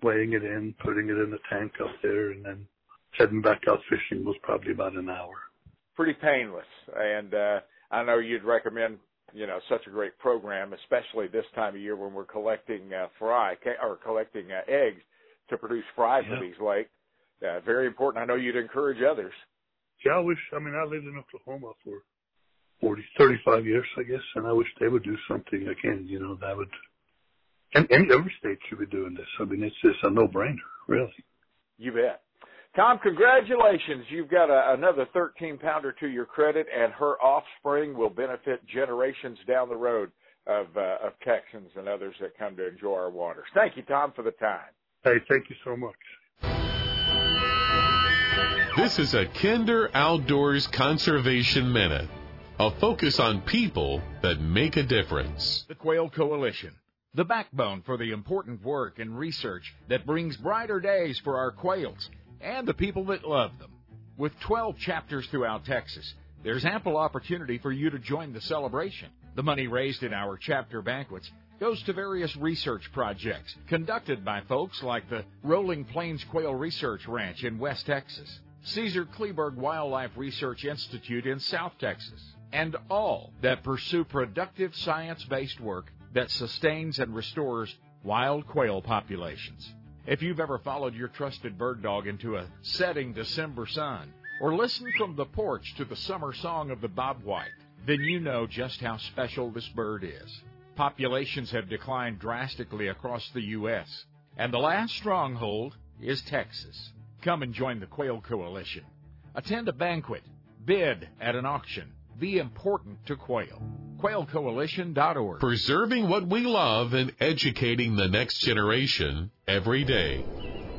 weighing it in, putting it in the tank up there, and then heading back out fishing was probably about an hour. Pretty painless. And uh, I know you'd recommend, you know, such a great program, especially this time of year when we're collecting uh, fry or collecting uh, eggs to produce fry for these lakes. Uh, very important. I know you'd encourage others. Yeah, I wish. I mean, I lived in Oklahoma for 40, 35 years, I guess, and I wish they would do something again. You know, that would. And, and every state should be doing this. I mean, it's just a no-brainer, really. You bet. Tom, congratulations. You've got a, another 13 pounder to your credit, and her offspring will benefit generations down the road of, uh, of Texans and others that come to enjoy our waters. Thank you, Tom, for the time. Hey, thank you so much. This is a Kinder Outdoors Conservation Minute, a focus on people that make a difference. The Quail Coalition, the backbone for the important work and research that brings brighter days for our quails and the people that love them. With 12 chapters throughout Texas, there's ample opportunity for you to join the celebration. The money raised in our chapter banquets goes to various research projects conducted by folks like the Rolling Plains Quail Research Ranch in West Texas, Caesar Kleberg Wildlife Research Institute in South Texas, and all that pursue productive science based work that sustains and restores wild quail populations. If you've ever followed your trusted bird dog into a setting December sun, or listened from the porch to the summer song of the bobwhite, then you know just how special this bird is. Populations have declined drastically across the U.S., and the last stronghold is Texas. Come and join the Quail Coalition. Attend a banquet, bid at an auction, be important to quail. QuailCoalition.org. Preserving what we love and educating the next generation every day.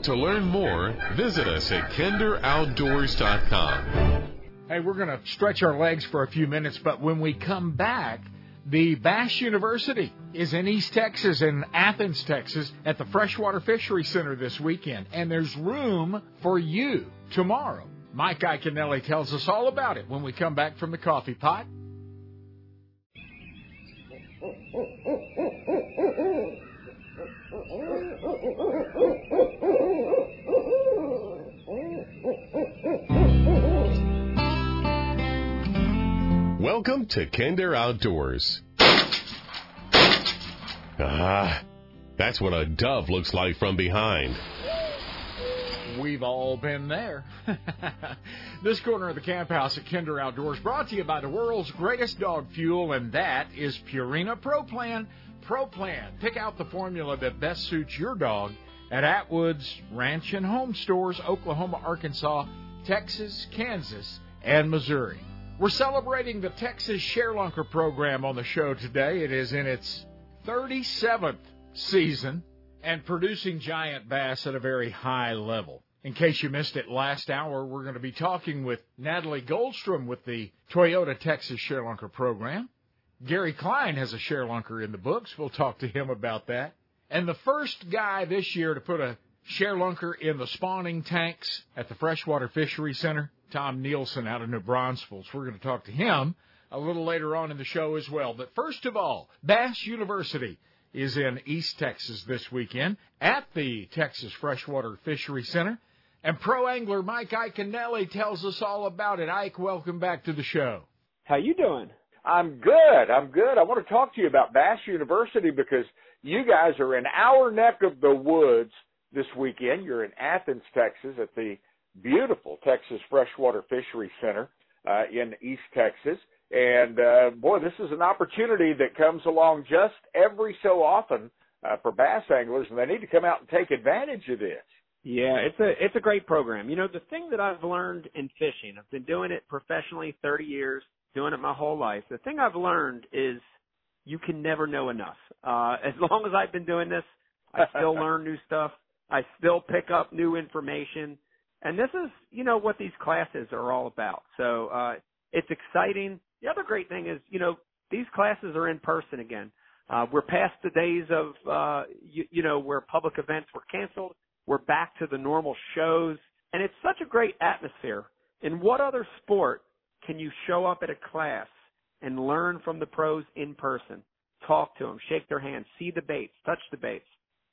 To learn more, visit us at kinderoutdoors.com. Hey, we're going to stretch our legs for a few minutes, but when we come back, the Bass University is in East Texas in Athens, Texas at the Freshwater Fishery Center this weekend, and there's room for you tomorrow. Mike Iaconelli tells us all about it when we come back from the coffee pot. Welcome to Kinder Outdoors. Ah, that's what a dove looks like from behind. We've all been there. this corner of the camp house at Kinder Outdoors brought to you by the world's greatest dog fuel, and that is Purina Pro Plan. Pro Plan. Pick out the formula that best suits your dog at Atwood's Ranch and Home Stores, Oklahoma, Arkansas, Texas, Kansas, and Missouri. We're celebrating the Texas Sharelunker program on the show today. It is in its 37th season and producing giant bass at a very high level. In case you missed it last hour, we're going to be talking with Natalie Goldstrohm with the Toyota Texas Sharelunker program. Gary Klein has a Sharelunker in the books. We'll talk to him about that. And the first guy this year to put a Sharelunker in the spawning tanks at the Freshwater Fishery Center Tom Nielsen out of New Braunfels. We're going to talk to him a little later on in the show as well. But first of all, Bass University is in East Texas this weekend at the Texas Freshwater Fishery Center. And pro angler Mike Iaconelli tells us all about it. Ike, welcome back to the show. How you doing? I'm good. I'm good. I want to talk to you about Bass University because you guys are in our neck of the woods this weekend. You're in Athens, Texas at the beautiful Texas Freshwater Fishery Center uh, in East Texas. And uh, boy, this is an opportunity that comes along just every so often uh, for bass anglers, and they need to come out and take advantage of this. Yeah, it's a it's a great program. You know, the thing that I've learned in fishing, I've been doing it professionally 30 years, doing it my whole life. The thing I've learned is you can never know enough. Uh as long as I've been doing this, I still learn new stuff. I still pick up new information. And this is, you know, what these classes are all about. So, uh, it's exciting. The other great thing is, you know, these classes are in person again. Uh, we're past the days of, uh, you, you know, where public events were canceled. We're back to the normal shows and it's such a great atmosphere. In what other sport can you show up at a class and learn from the pros in person? Talk to them, shake their hands, see the baits, touch the baits.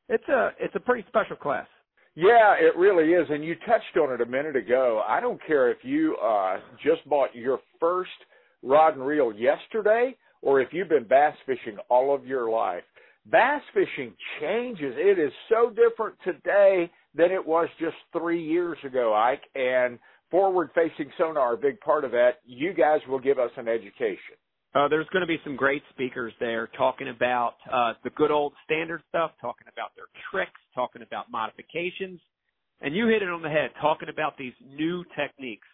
It's a, it's a pretty special class. Yeah, it really is. And you touched on it a minute ago. I don't care if you uh, just bought your first rod and reel yesterday or if you've been bass fishing all of your life. Bass fishing changes. It is so different today than it was just three years ago, Ike. And forward facing sonar, a big part of that. You guys will give us an education. Uh, there's going to be some great speakers there talking about uh, the good old standard stuff, talking about their tricks, talking about modifications, and you hit it on the head, talking about these new techniques,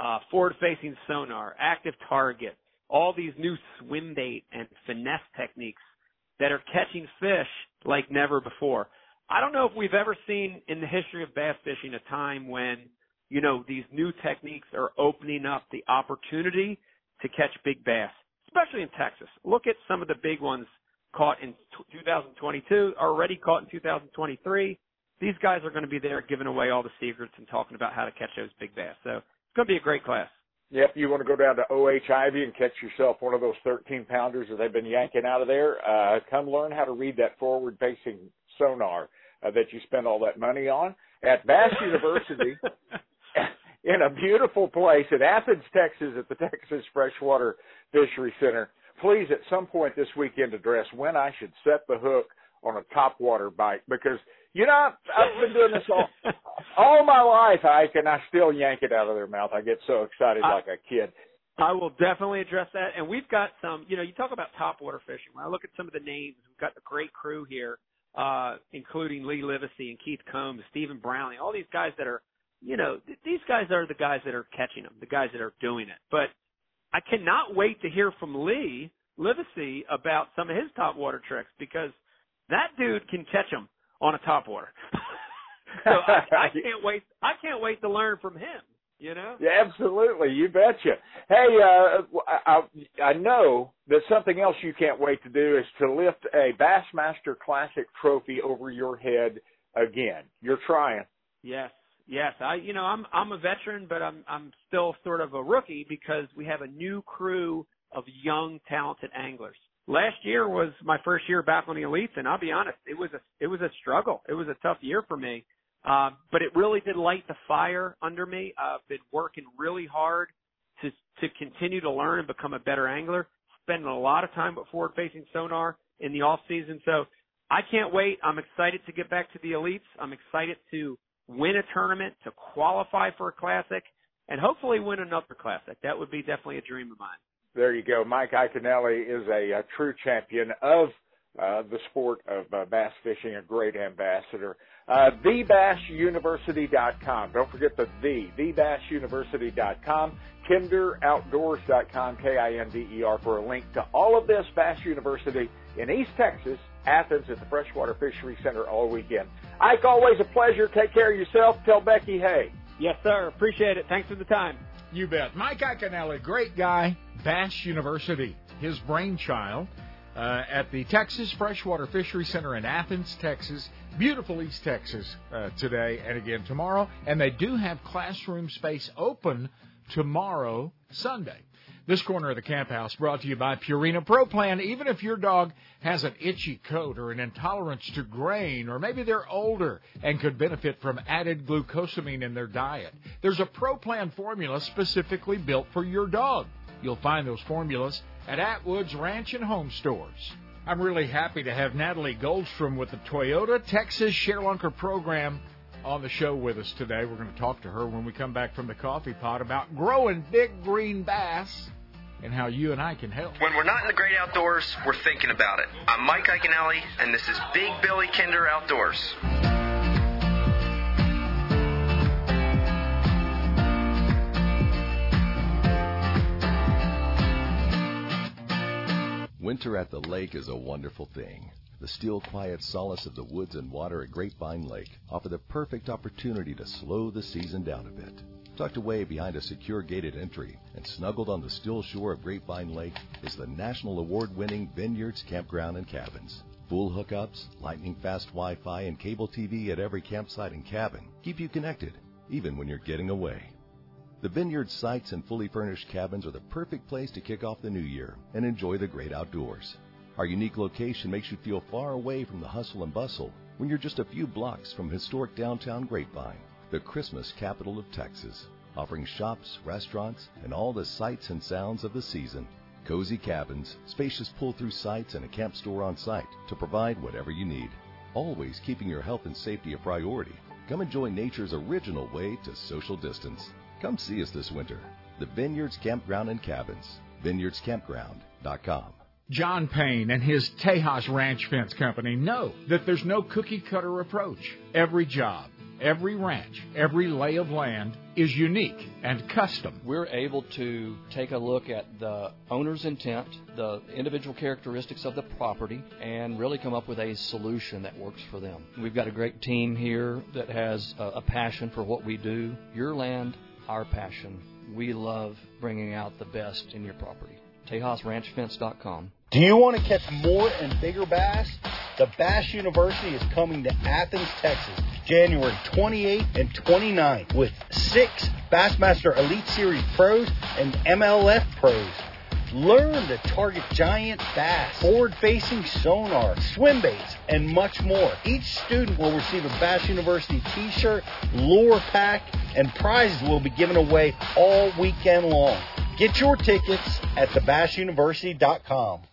uh, forward-facing sonar, active target, all these new swim bait and finesse techniques that are catching fish like never before. I don't know if we've ever seen in the history of bass fishing a time when, you know, these new techniques are opening up the opportunity to catch big bass especially in Texas. Look at some of the big ones caught in 2022, already caught in 2023. These guys are going to be there giving away all the secrets and talking about how to catch those big bass. So it's going to be a great class. Yep, you want to go down to OH Ivie and catch yourself one of those 13 pounders that they've been yanking out of there. Uh, come learn how to read that forward facing sonar uh, that you spend all that money on at Bass University. in a beautiful place in Athens, Texas, at the Texas Freshwater Fishery Center. Please, at some point this weekend, address when I should set the hook on a topwater bite because you know I've been doing this all all my life, Ike, and I still yank it out of their mouth. I get so excited like a kid. I will definitely address that, and we've got some. You know, you talk about topwater fishing. When I look at some of the names, we've got a great crew here, uh, including Lee Livesay and Keith Combs, Stephen Brownlee, all these guys that are you know, th- these guys are the guys that are catching them, the guys that are doing it. But I cannot wait to hear from Lee Livesay about some of his top water tricks because that dude can catch them on a top water. so I, I can't wait. I can't wait to learn from him. You know? Yeah, absolutely. You betcha. Hey, uh, I, I know that something else you can't wait to do is to lift a Bassmaster Classic trophy over your head again. You're trying. Yes, Yes, I you know I'm I'm a veteran, but I'm I'm still sort of a rookie because we have a new crew of young talented anglers. Last year was my first year back on the elites, and I'll be honest, it was a it was a struggle. It was a tough year for me. Uh, but it really did light the fire under me. I've been working really hard to to continue to learn and become a better angler. Spending a lot of time with forward facing sonar in the off season. So I can't wait. I'm excited to get back to the elites. I'm excited to win a tournament, to qualify for a classic, and hopefully win another classic. That would be definitely a dream of mine. There you go. Mike Iaconelli is a, a true champion of uh, the sport of uh, bass fishing, a great ambassador. Uh, TheBassUniversity.com. Don't forget the the, TheBassUniversity.com. KinderOutdoors.com, K-I-N-D-E-R, for a link to all of this. Bass University in East Texas, Athens at the Freshwater Fishery Center all weekend. Ike, always a pleasure. Take care of yourself. Tell Becky hey. Yes, sir. Appreciate it. Thanks for the time. You bet. Mike Iaconelli, great guy. Bass University, his brainchild. Uh, at the Texas Freshwater Fishery Center in Athens, Texas. Beautiful East Texas uh, today and again tomorrow. And they do have classroom space open tomorrow, Sunday. This corner of the camp house brought to you by Purina Pro Plan. Even if your dog has an itchy coat or an intolerance to grain, or maybe they're older and could benefit from added glucosamine in their diet, there's a Pro Plan formula specifically built for your dog. You'll find those formulas at Atwood's Ranch and Home Stores. I'm really happy to have Natalie Goldstrohm with the Toyota Texas ShareLunker program on the show with us today. We're going to talk to her when we come back from the coffee pot about growing big green bass and how you and I can help. When we're not in the great outdoors, we're thinking about it. I'm Mike Iaconelli, and this is Big Billy Kinder Outdoors. Winter at the lake is a wonderful thing. The still quiet solace of the woods and water at Grapevine Lake offer the perfect opportunity to slow the season down a bit. Tucked away behind a secure gated entry and snuggled on the still shore of Grapevine Lake is the national award winning Vineyards Campground and Cabins. Full hookups, lightning fast Wi Fi, and cable TV at every campsite and cabin keep you connected, even when you're getting away. The Vineyard sites and fully furnished cabins are the perfect place to kick off the new year and enjoy the great outdoors. Our unique location makes you feel far away from the hustle and bustle when you're just a few blocks from historic downtown Grapevine, the Christmas capital of Texas, offering shops, restaurants, and all the sights and sounds of the season. Cozy cabins, spacious pull through sites, and a camp store on site to provide whatever you need. Always keeping your health and safety a priority. Come enjoy nature's original way to social distance. Come see us this winter. The Vineyards Campground and Cabins. VineyardsCampground.com. John Payne and his Tejas Ranch Fence Company know that there's no cookie cutter approach. Every job, every ranch, every lay of land is unique and custom. We're able to take a look at the owner's intent, the individual characteristics of the property, and really come up with a solution that works for them. We've got a great team here that has a, a passion for what we do. Your land, our passion. We love bringing out the best in your property. TejasRanchFence.com. Do you want to catch more and bigger bass? The Bass University is coming to Athens, Texas, January 28 and 29 with six Bassmaster Elite Series pros and MLF pros. Learn to target giant bass, forward-facing sonar, swim baits, and much more. Each student will receive a Bass University t-shirt, lure pack, and prizes will be given away all weekend long. Get your tickets at thebassuniversity.com.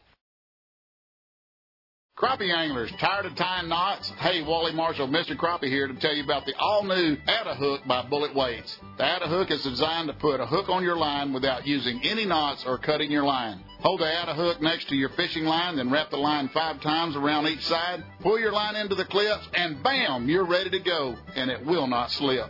Crappie anglers, tired of tying knots? Hey, Wally Marshall, Mr. Crappie here to tell you about the all-new Add-A Hook by Bullet Weights. The Add-A Hook is designed to put a hook on your line without using any knots or cutting your line. Hold the Add-A Hook next to your fishing line, then wrap the line five times around each side. Pull your line into the clips, and bam, you're ready to go, and it will not slip.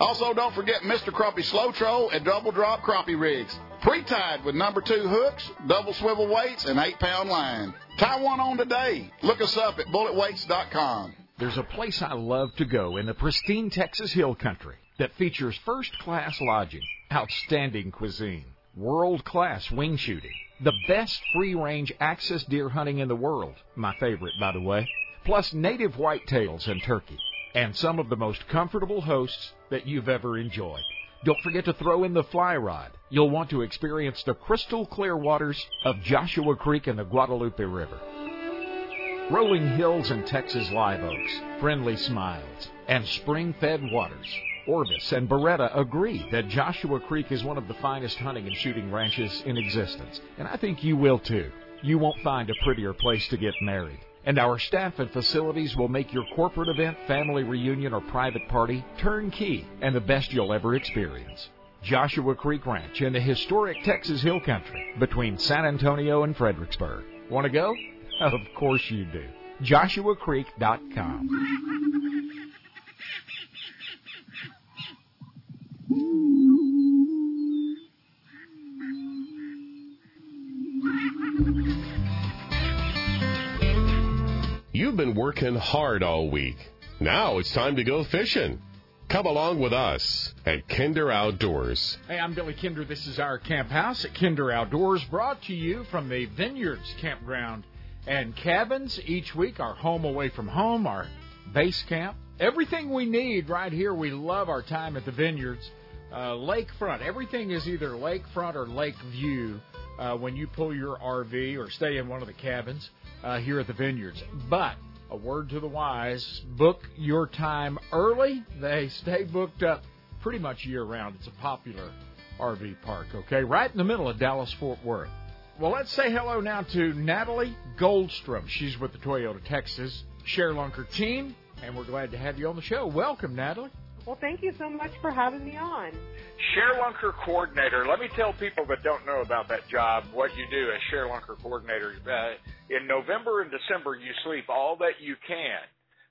Also, don't forget Mr. Crappie Slow Troll and Double Drop Crappie Rigs. Pre-tied with number two hooks, double swivel weights, and eight pound line. Tie one on today. Look us up at bulletweights.com. There's a place I love to go in the pristine Texas Hill Country. that features first class lodging, outstanding cuisine, world class wing shooting, the best free range access deer hunting in the world, my favorite by the way, plus native whitetails and turkey, and some of the most comfortable hosts that you've ever enjoyed. Don't forget to throw in the fly rod. You'll want to experience the crystal clear waters of Joshua Creek and the Guadalupe River. Rolling hills and Texas live oaks, friendly smiles, and spring fed waters. Orvis and Beretta agree that Joshua Creek is one of the finest hunting and shooting ranches in existence, and I think you will too. You won't find a prettier place to get married. And our staff and facilities will make your corporate event, family reunion, or private party turnkey and the best you'll ever experience. Joshua Creek Ranch in the historic Texas Hill Country between San Antonio and Fredericksburg. Want to go? Of course you do. JoshuaCreek.com. You've been working hard all week. Now it's time to go fishing. Come along with us at Kinder Outdoors. Hey, I'm Billy Kinder. This is our camp house at Kinder Outdoors, brought to you from the Vineyards Campground and Cabins. Each week, our home away from home, our base camp. Everything we need right here. We love our time at the Vineyards. Uh, lakefront. Everything is either lakefront or lake view uh, when you pull your RV or stay in one of the cabins uh, here at the Vineyards. But a word to the wise book your time early. They stay booked up pretty much year round. It's a popular RV park, okay? Right in the middle of Dallas Fort Worth. Well, let's say hello now to Natalie Goldstrohm. She's with the Toyota Texas ShareLunker team, and we're glad to have you on the show. Welcome, Natalie. Well, thank you so much for having me on. ShareLunker coordinator. Let me tell people that don't know about that job what you do as ShareLunker coordinator. Uh, in November and December, you sleep all that you can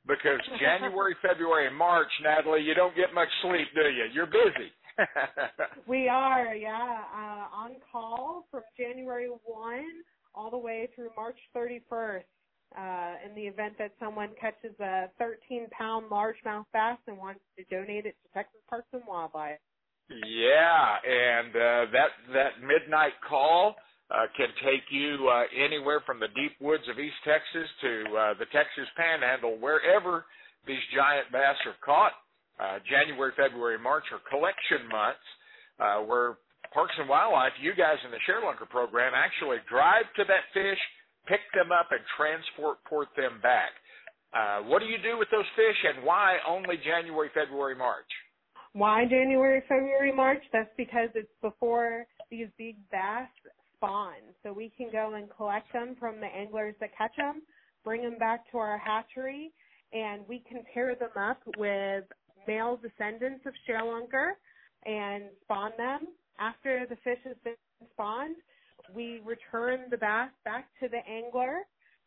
because January, February, and March, Natalie, you don't get much sleep, do you? You're busy. we are, yeah, uh, on call from January 1 all the way through March 31st uh, in the event that someone catches a 13 pound largemouth bass and wants to donate it to Texas Parks and Wildlife. Yeah, and uh, that that midnight call uh, can take you uh, anywhere from the deep woods of East Texas to uh, the Texas Panhandle, wherever these giant bass are caught. Uh, January, February, March are collection months, uh, where Parks and Wildlife, you guys in the ShareLunker program, actually drive to that fish pick them up and transport port them back. Uh, what do you do with those fish and why only January, February, March? Why January, February, March? That's because it's before these big bass spawn. So we can go and collect them from the anglers that catch them, bring them back to our hatchery, and we can pair them up with male descendants of ShareLunker and spawn them. After the fish has been spawned, we return the bass back to the angler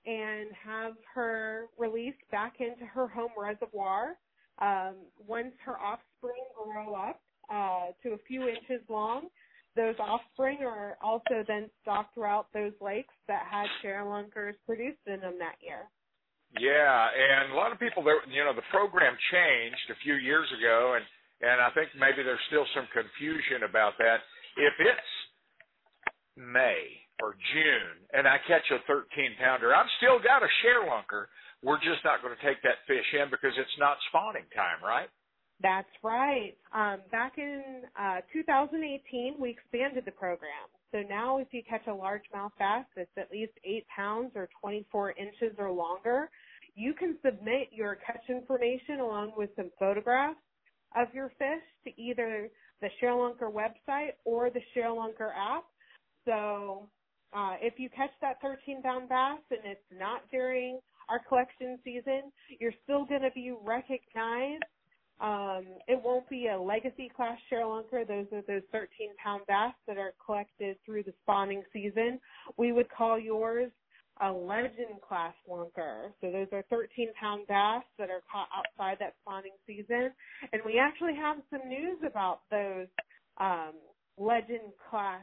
and have her released back into her home reservoir. Um, once her offspring grow up uh, to a few inches long, those offspring are also then stocked throughout those lakes that had ShareLunkers produced in them that year. Yeah, and a lot of people, there, you know, the program changed a few years ago, and and I think maybe there's still some confusion about that. If it's May or June and I catch a 13 pounder, I've still got a ShareLunker. We're just not going to take that fish in because it's not spawning time, right? That's right. Um, back in uh, 2018, we expanded the program. So now if you catch a largemouth bass that's at least 8 pounds or 24 inches or longer, you can submit your catch information along with some photographs of your fish to either the ShareLunker website or the ShareLunker app so uh, if you catch that 13 pound bass and it's not during our collection season, you're still going to be recognized. Um, it won't be a legacy class ShareLunker. Those are those 13 pound bass that are collected through the spawning season. We would call yours a legend class lunker. So those are 13 pound bass that are caught outside that spawning season. And we actually have some news about those um, legend class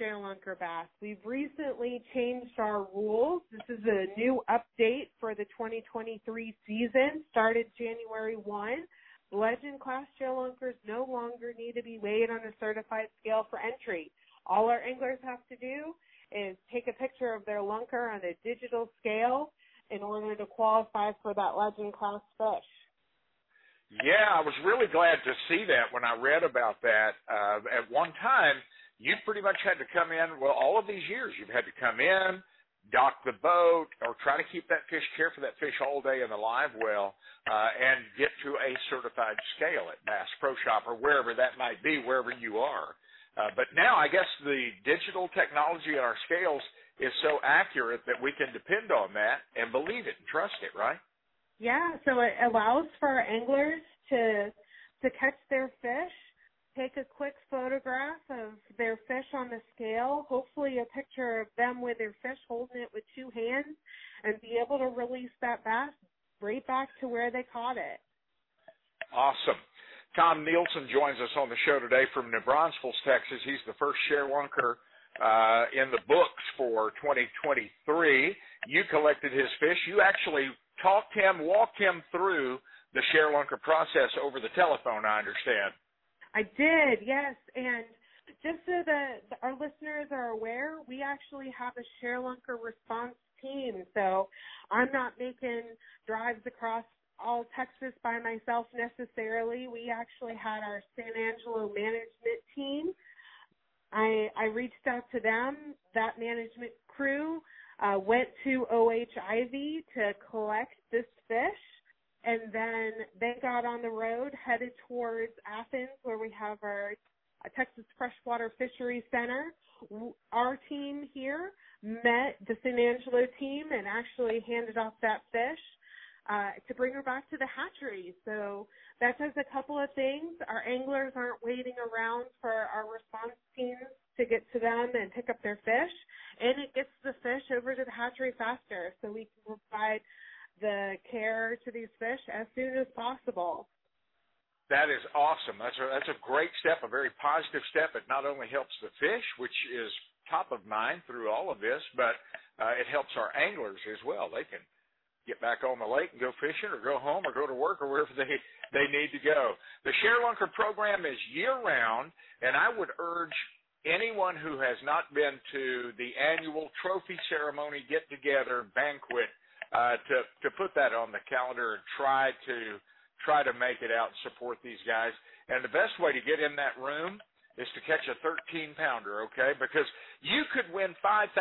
ShareLunker Bass. We've recently changed our rules. This is a new update for the 2023 season, started January 1. Legend class lunkers no longer need to be weighed on a certified scale for entry. All our anglers have to do is take a picture of their lunker on a digital scale in order to qualify for that legend class fish. Yeah, I was really glad to see that when I read about that. Uh, at one time, you pretty much had to come in, well, all of these years, you've had to come in, dock the boat, or try to keep that fish, care for that fish all day in the live well, uh, and get to a certified scale at Bass Pro Shop or wherever that might be, wherever you are. Uh, but now I guess the digital technology in our scales is so accurate that we can depend on that and believe it and trust it, right? Yeah, so it allows for anglers to to catch their fish, take a quick photograph of their fish on the scale, hopefully a picture of them with their fish holding it with two hands, and be able to release that bass right back to where they caught it. Awesome. Tom Nielsen joins us on the show today from New Braunfels, Texas. He's the first ShareLunker uh, in the books for 2023. You collected his fish. You actually talked him, walked him through the ShareLunker process over the telephone, I understand. I did, yes. And just so that our listeners are aware, we actually have a ShareLunker response team. So I'm not making drives across all Texas by myself necessarily. We actually had our San Angelo management team. I I reached out to them. That management crew uh, went to O.H. Ivie to collect this fish, and then they got on the road headed towards Athens, where we have our uh, Texas Freshwater Fishery Center. Our team here met the San Angelo team and actually handed off that fish uh, to bring her back to the hatchery. So that does a couple of things. Our anglers aren't waiting around for our response teams to get to them and pick up their fish, and it gets the fish over to the hatchery faster, so we can provide the care to these fish as soon as possible. That is awesome. That's a that's a great step, a very positive step. It not only helps the fish, which is top of mind through all of this, but uh, it helps our anglers as well. They can get back on the lake and go fishing or go home or go to work or wherever they, they need to go. The ShareLunker program is year round and I would urge anyone who has not been to the annual trophy ceremony get together banquet uh, to to put that on the calendar and try to try to make it out and support these guys. And the best way to get in that room is to catch a 13 pounder, okay? Because you could win $5,000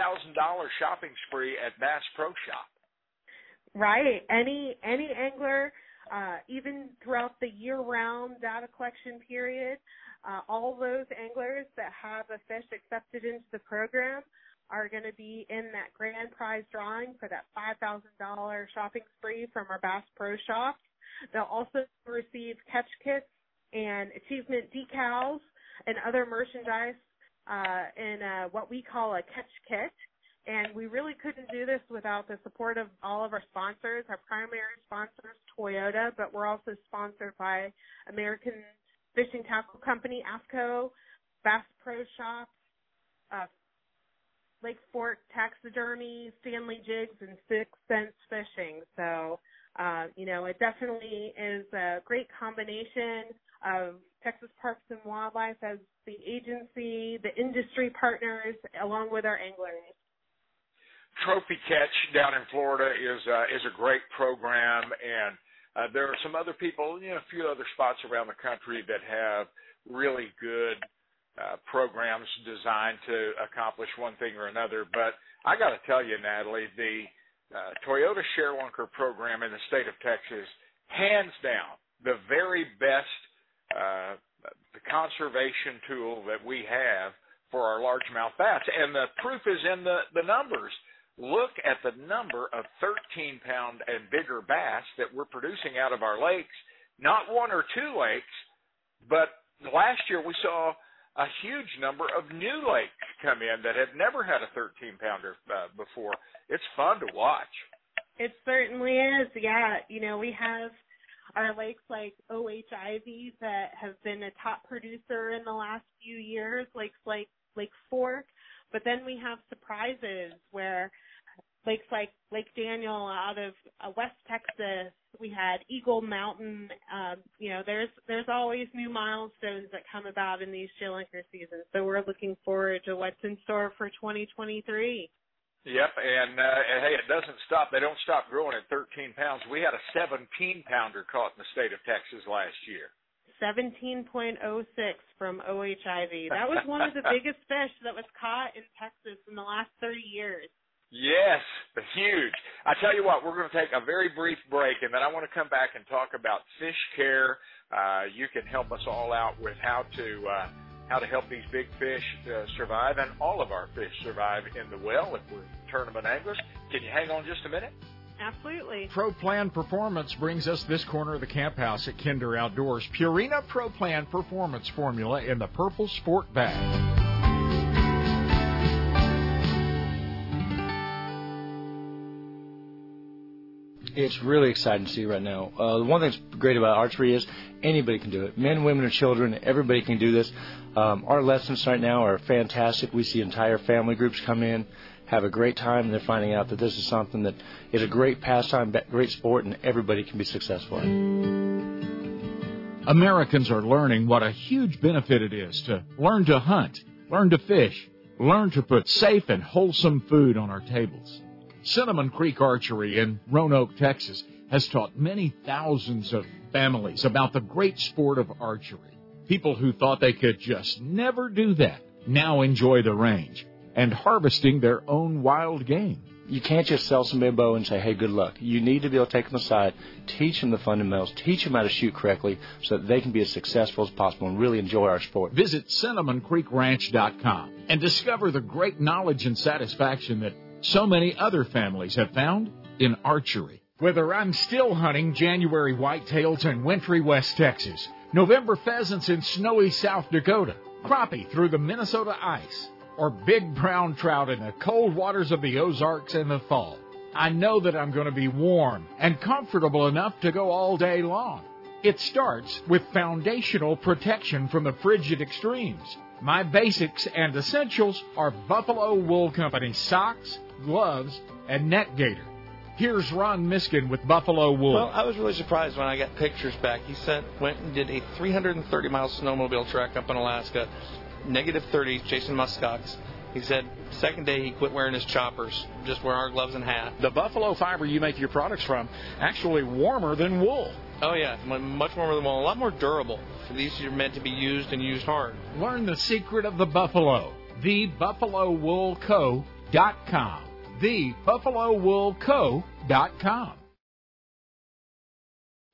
shopping spree at Bass Pro Shop. Right. Any any angler, uh, even throughout the year-round data collection period, uh, all those anglers that have a fish accepted into the program are going to be in that grand prize drawing for that $5,000 shopping spree from our Bass Pro Shops. They'll also receive catch kits and achievement decals and other merchandise uh, in uh, what we call a catch kit. And we really couldn't do this without the support of all of our sponsors. Our primary sponsor is Toyota, but we're also sponsored by American Fishing Tackle Company, AFTCO, Bass Pro Shops, uh, Lake Fork Taxidermy, Stanley Jigs, and Six Sense Fishing. So, uh, you know, it definitely is a great combination of Texas Parks and Wildlife as the agency, the industry partners, along with our anglers. Trophy Catch down in Florida is uh, is a great program, and uh, there are some other people, you know, a few other spots around the country that have really good uh, programs designed to accomplish one thing or another. But I got to tell you, Natalie, the uh, Toyota ShareLunker program in the state of Texas, hands down, the very best uh, the conservation tool that we have for our largemouth bass, and the proof is in the the numbers. Look at the number of 13 pound and bigger bass that we're producing out of our lakes, not one or two lakes, but last year we saw a huge number of new lakes come in that have never had a 13 pounder uh, before. It's fun to watch. It certainly is. Yeah, you know, we have our lakes like O.H. Ivie that have been a top producer in the last few years, lakes like Lake Fork, but then we have surprises where lakes like Lake Daniel out of uh, West Texas. We had Eagle Mountain. Um, you know, there's there's always new milestones that come about in these ShareLunker seasons. So we're looking forward to what's in store for 2023. Yep, and, uh, and hey, it doesn't stop. They don't stop growing at 13 pounds. We had a 17 pounder caught in the state of Texas last year. 17.06 from O.H. Ivie. That was one of the biggest fish that was caught in Texas in the last 30 years. Yes, the huge. I tell you what, we're going to take a very brief break, and then I want to come back and talk about fish care. Uh, you can help us all out with how to uh, how to help these big fish uh, survive, and all of our fish survive in the well if we're tournament anglers. Can you hang on just a minute? Absolutely. Pro Plan Performance brings us this corner of the camp house at Kinder Outdoors. Purina Pro Plan Performance Formula in the purple sport bag. It's really exciting to see right now. Uh, the one thing that's great about archery is anybody can do it. Men, women, and children, everybody can do this. Um, our lessons right now are fantastic. We see entire family groups come in, have a great time, and they're finding out that this is something that is a great pastime, great sport, and everybody can be successful in. Americans are learning what a huge benefit it is to learn to hunt, learn to fish, learn to put safe and wholesome food on our tables. Cinnamon Creek Archery in Roanoke, Texas has taught many thousands of families about the great sport of archery. People who thought they could just never do that now enjoy the range and harvesting their own wild game. You can't just sell somebody a bow and say, hey, good luck. You need to be able to take them aside, teach them the fundamentals, teach them how to shoot correctly so that they can be as successful as possible and really enjoy our sport. Visit CinnamonCreekRanch.com and discover the great knowledge and satisfaction that so many other families have found in archery. Whether I'm still hunting January whitetails in wintry West Texas, November pheasants in snowy South Dakota, crappie through the Minnesota ice, or big brown trout in the cold waters of the Ozarks in the fall, I know that I'm going to be warm and comfortable enough to go all day long. It starts with foundational protection from the frigid extremes. My basics and essentials are Buffalo Wool Company socks, gloves, and net gaiter. Here's Ron Miskin with Buffalo Wool. Well, I was really surprised when I got pictures back. He sent went and did a 330 mile snowmobile trek up in Alaska, negative 30, chasing muskox. He said second day he quit wearing his choppers, just wear our gloves and hat. The buffalo fiber you make your products from actually warmer than wool. Oh yeah, much than wool, a lot more durable. These are meant to be used and used hard. Learn the secret of the buffalo. TheBuffaloWoolCo.com. TheBuffaloWoolCo.com.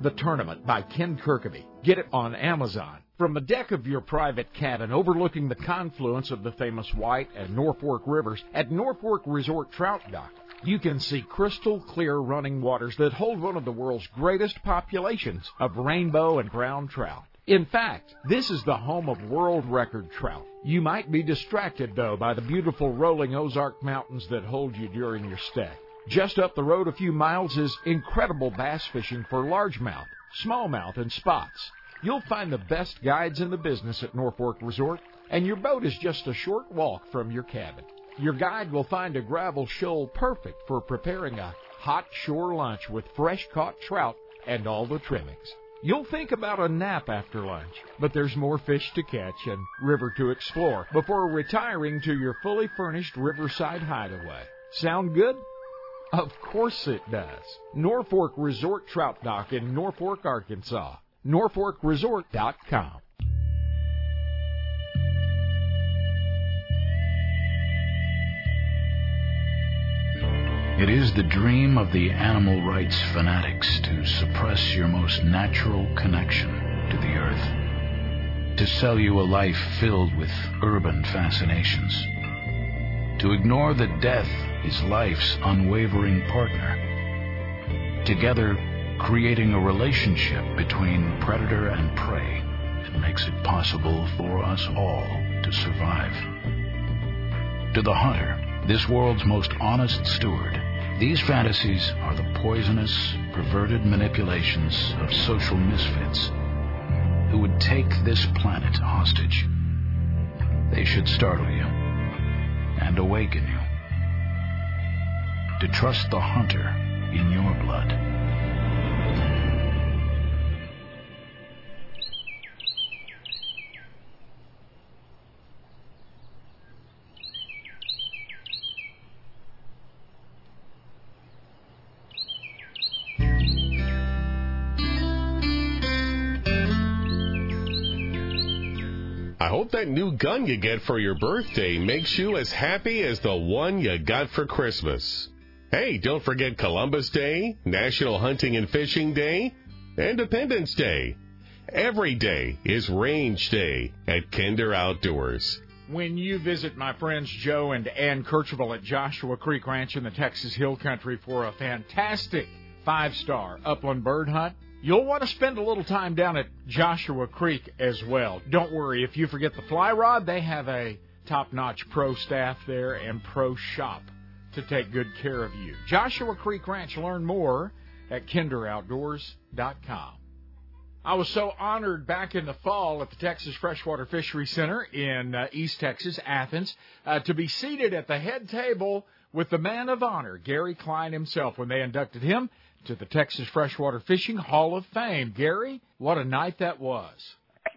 The Tournament by Ken Kirkaby. Get it on Amazon. From the deck of your private cabin overlooking the confluence of the famous White and Norfork rivers at Norfork Resort Trout Dock, you can see crystal clear running waters that hold one of the world's greatest populations of rainbow and brown trout. In fact, this is the home of world record trout. You might be distracted, though, by the beautiful rolling Ozark Mountains that hold you during your stay. Just up the road a few miles is incredible bass fishing for largemouth, smallmouth, and spots. You'll find the best guides in the business at Norfork Resort, and your boat is just a short walk from your cabin. Your guide will find a gravel shoal perfect for preparing a hot shore lunch with fresh caught trout and all the trimmings. You'll think about a nap after lunch, but there's more fish to catch and river to explore before retiring to your fully furnished riverside hideaway. Sound good? Of course it does. Norfork Resort Trout Dock in Norfork, Arkansas. NorforkResort.com. It is the dream of the animal rights fanatics to suppress your most natural connection to the earth, to sell you a life filled with urban fascinations, to ignore that death is life's unwavering partner, together creating a relationship between predator and prey that makes it possible for us all to survive. To the hunter, this world's most honest steward, these fantasies are the poisonous, perverted manipulations of social misfits who would take this planet hostage. They should startle you and awaken you to trust the hunter in your blood. That new gun you get for your birthday makes you as happy as the one you got for Christmas. Hey, don't forget Columbus Day, National Hunting and Fishing Day, Independence Day. Every day is Range Day at Kinder Outdoors. When you visit my friends Joe and Ann Kercheville at Joshua Creek Ranch in the Texas Hill Country for a fantastic five star upland bird hunt, You'll want to spend a little time down at Joshua Creek as well. Don't worry, if you forget the fly rod, they have a top notch pro staff there and pro shop to take good care of you. Joshua Creek Ranch, learn more at kinderoutdoors.com. I was so honored back in the fall at the Texas Freshwater Fishery Center in uh, East Texas, Athens, uh, to be seated at the head table with the man of honor, Gary Klein himself, when they inducted him to the Texas Freshwater Fishing Hall of Fame. Gary, what a night that was.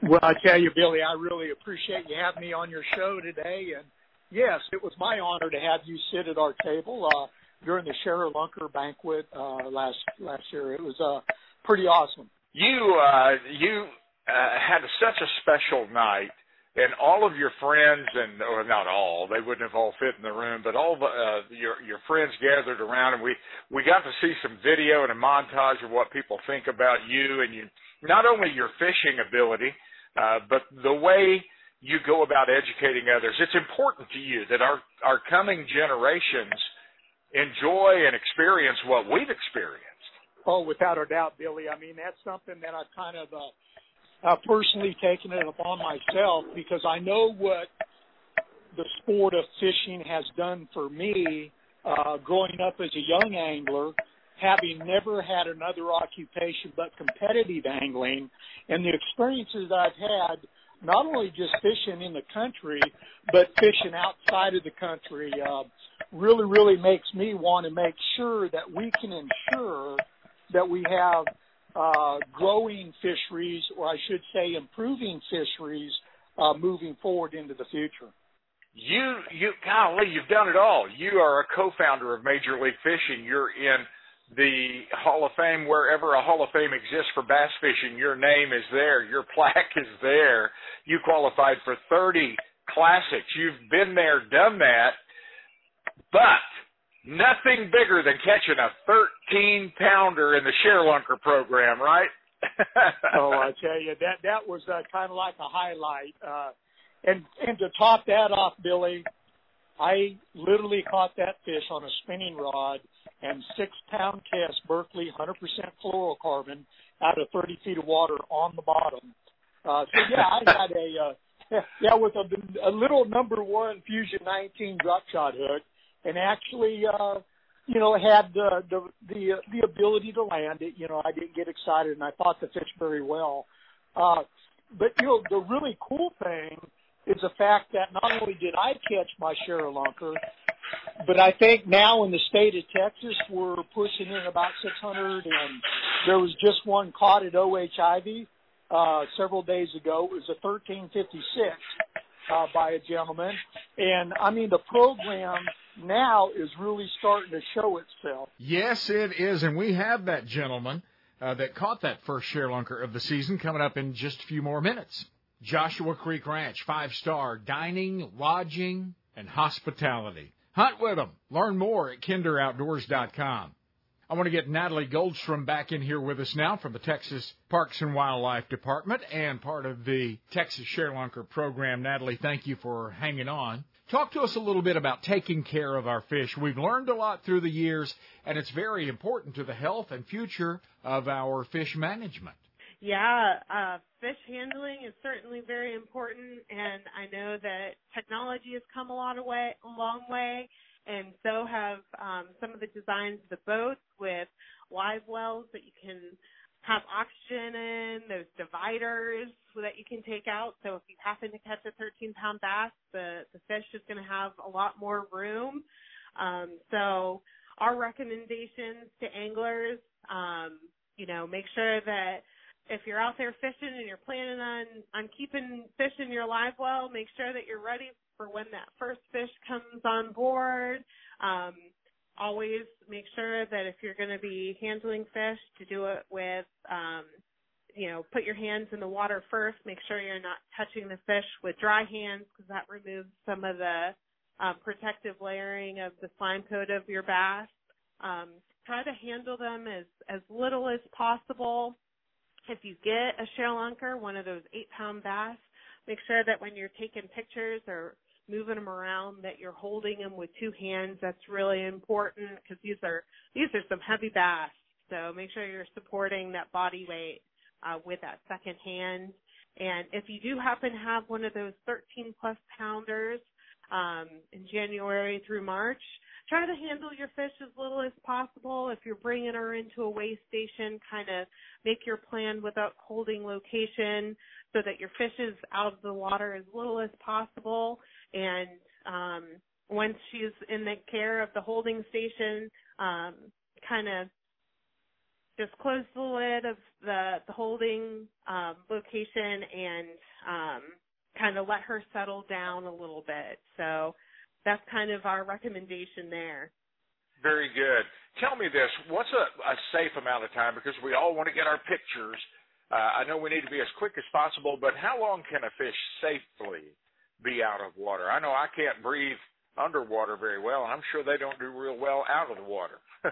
Well, I tell you, Billy, I really appreciate you having me on your show today. And yes, it was my honor to have you sit at our table uh, during the ShareLunker banquet uh, last last year. It was uh, pretty awesome. You uh, you uh, had such a special night and all of your friends and or not all they wouldn't have all fit in the room but all the uh, your your friends gathered around and we we got to see some video and a montage of what people think about you and you not only your fishing ability uh, but the way you go about educating others. It's important to you that our our coming generations enjoy and experience what we've experienced. Oh without a doubt billy. I mean that's something that i've kind of uh uh, personally taken it upon myself because I know what the sport of fishing has done for me uh, growing up as a young angler, having never had another occupation but competitive angling, and the experiences I've had not only just fishing in the country, but fishing outside of the country, uh, really, really makes me want to make sure that we can ensure that we have uh, growing fisheries, or I should say improving fisheries, uh, moving forward into the future. You, you, golly, you've done it all. You are a co-founder of Major League Fishing. You're in the Hall of Fame wherever a Hall of Fame exists for bass fishing. Your name is there. Your plaque is there. You qualified for 30 classics. You've been there, done that. But nothing bigger than catching a 13 pounder in the ShareLunker program, right? oh, I tell you that that was uh, kind of like a highlight. Uh, and and to top that off, Billy, I literally caught that fish on a spinning rod and six pound cast Berkley 100% fluorocarbon out of 30 feet of water on the bottom. Uh, so yeah, I had a uh, yeah with a, a little number one Fusion 19 drop shot hook and actually, uh, you know, had the the the the ability to land it. You know, I didn't get excited, and I thought the fish very well. Uh, but you know, the really cool thing is the fact that not only did I catch my share of lunker, but I think now in the state of Texas we're pushing in about 600, and there was just one caught at OH Ivy uh, several days ago. It was a 1356 uh, by a gentleman, and I mean the program now is really starting to show itself. Yes, it is, and we have that gentleman uh, that caught that first ShareLunker of the season coming up in just a few more minutes. Joshua Creek Ranch, five star dining, lodging, and hospitality. Hunt with them. Learn more at kinderoutdoors.com. I want to get Natalie Goldstrohm back in here with us now from the Texas Parks and Wildlife Department and part of the Texas ShareLunker program. Natalie, thank you for hanging on. Talk to us a little bit about taking care of our fish. We've learned a lot through the years, and it's very important to the health and future of our fish management. Yeah, uh, fish handling is certainly very important, and I know that technology has come a lot of way, a long way, and so have um, some of the designs of the boats with live wells that you can have oxygen in, those dividers that you can take out. So if you happen to catch a 13 pound bass, the, the fish is going to have a lot more room. Um, so our recommendations to anglers, um, you know, make sure that if you're out there fishing and you're planning on, on keeping fish in your live well, make sure that you're ready for when that first fish comes on board. Um, always make sure that if you're going to be handling fish, to do it with, um, you know, put your hands in the water first. Make sure you're not touching the fish with dry hands because that removes some of the um, protective layering of the slime coat of your bass. Um, try to handle them as as little as possible. If you get a ShareLunker, one of those eight pound bass, make sure that when you're taking pictures or moving them around that you're holding them with two hands. That's really important because these are these are some heavy bass. So make sure you're supporting that body weight uh, with that second hand. And if you do happen to have one of those 13 plus pounders um, in January through March, try to handle your fish as little as possible. If you're bringing her into a weigh station, kind of make your plan without holding location so that your fish is out of the water as little as possible. And um, once she's in the care of the holding station, um, kind of just close the lid of the, the holding um, location and um, kind of let her settle down a little bit. So that's kind of our recommendation there. Very good. Tell me this: what's a, a safe amount of time? Because we all want to get our pictures. Uh, I know we need to be as quick as possible, but how long can a fish safely be out of water? I know I can't breathe underwater very well, and I'm sure they don't do real well out of the water.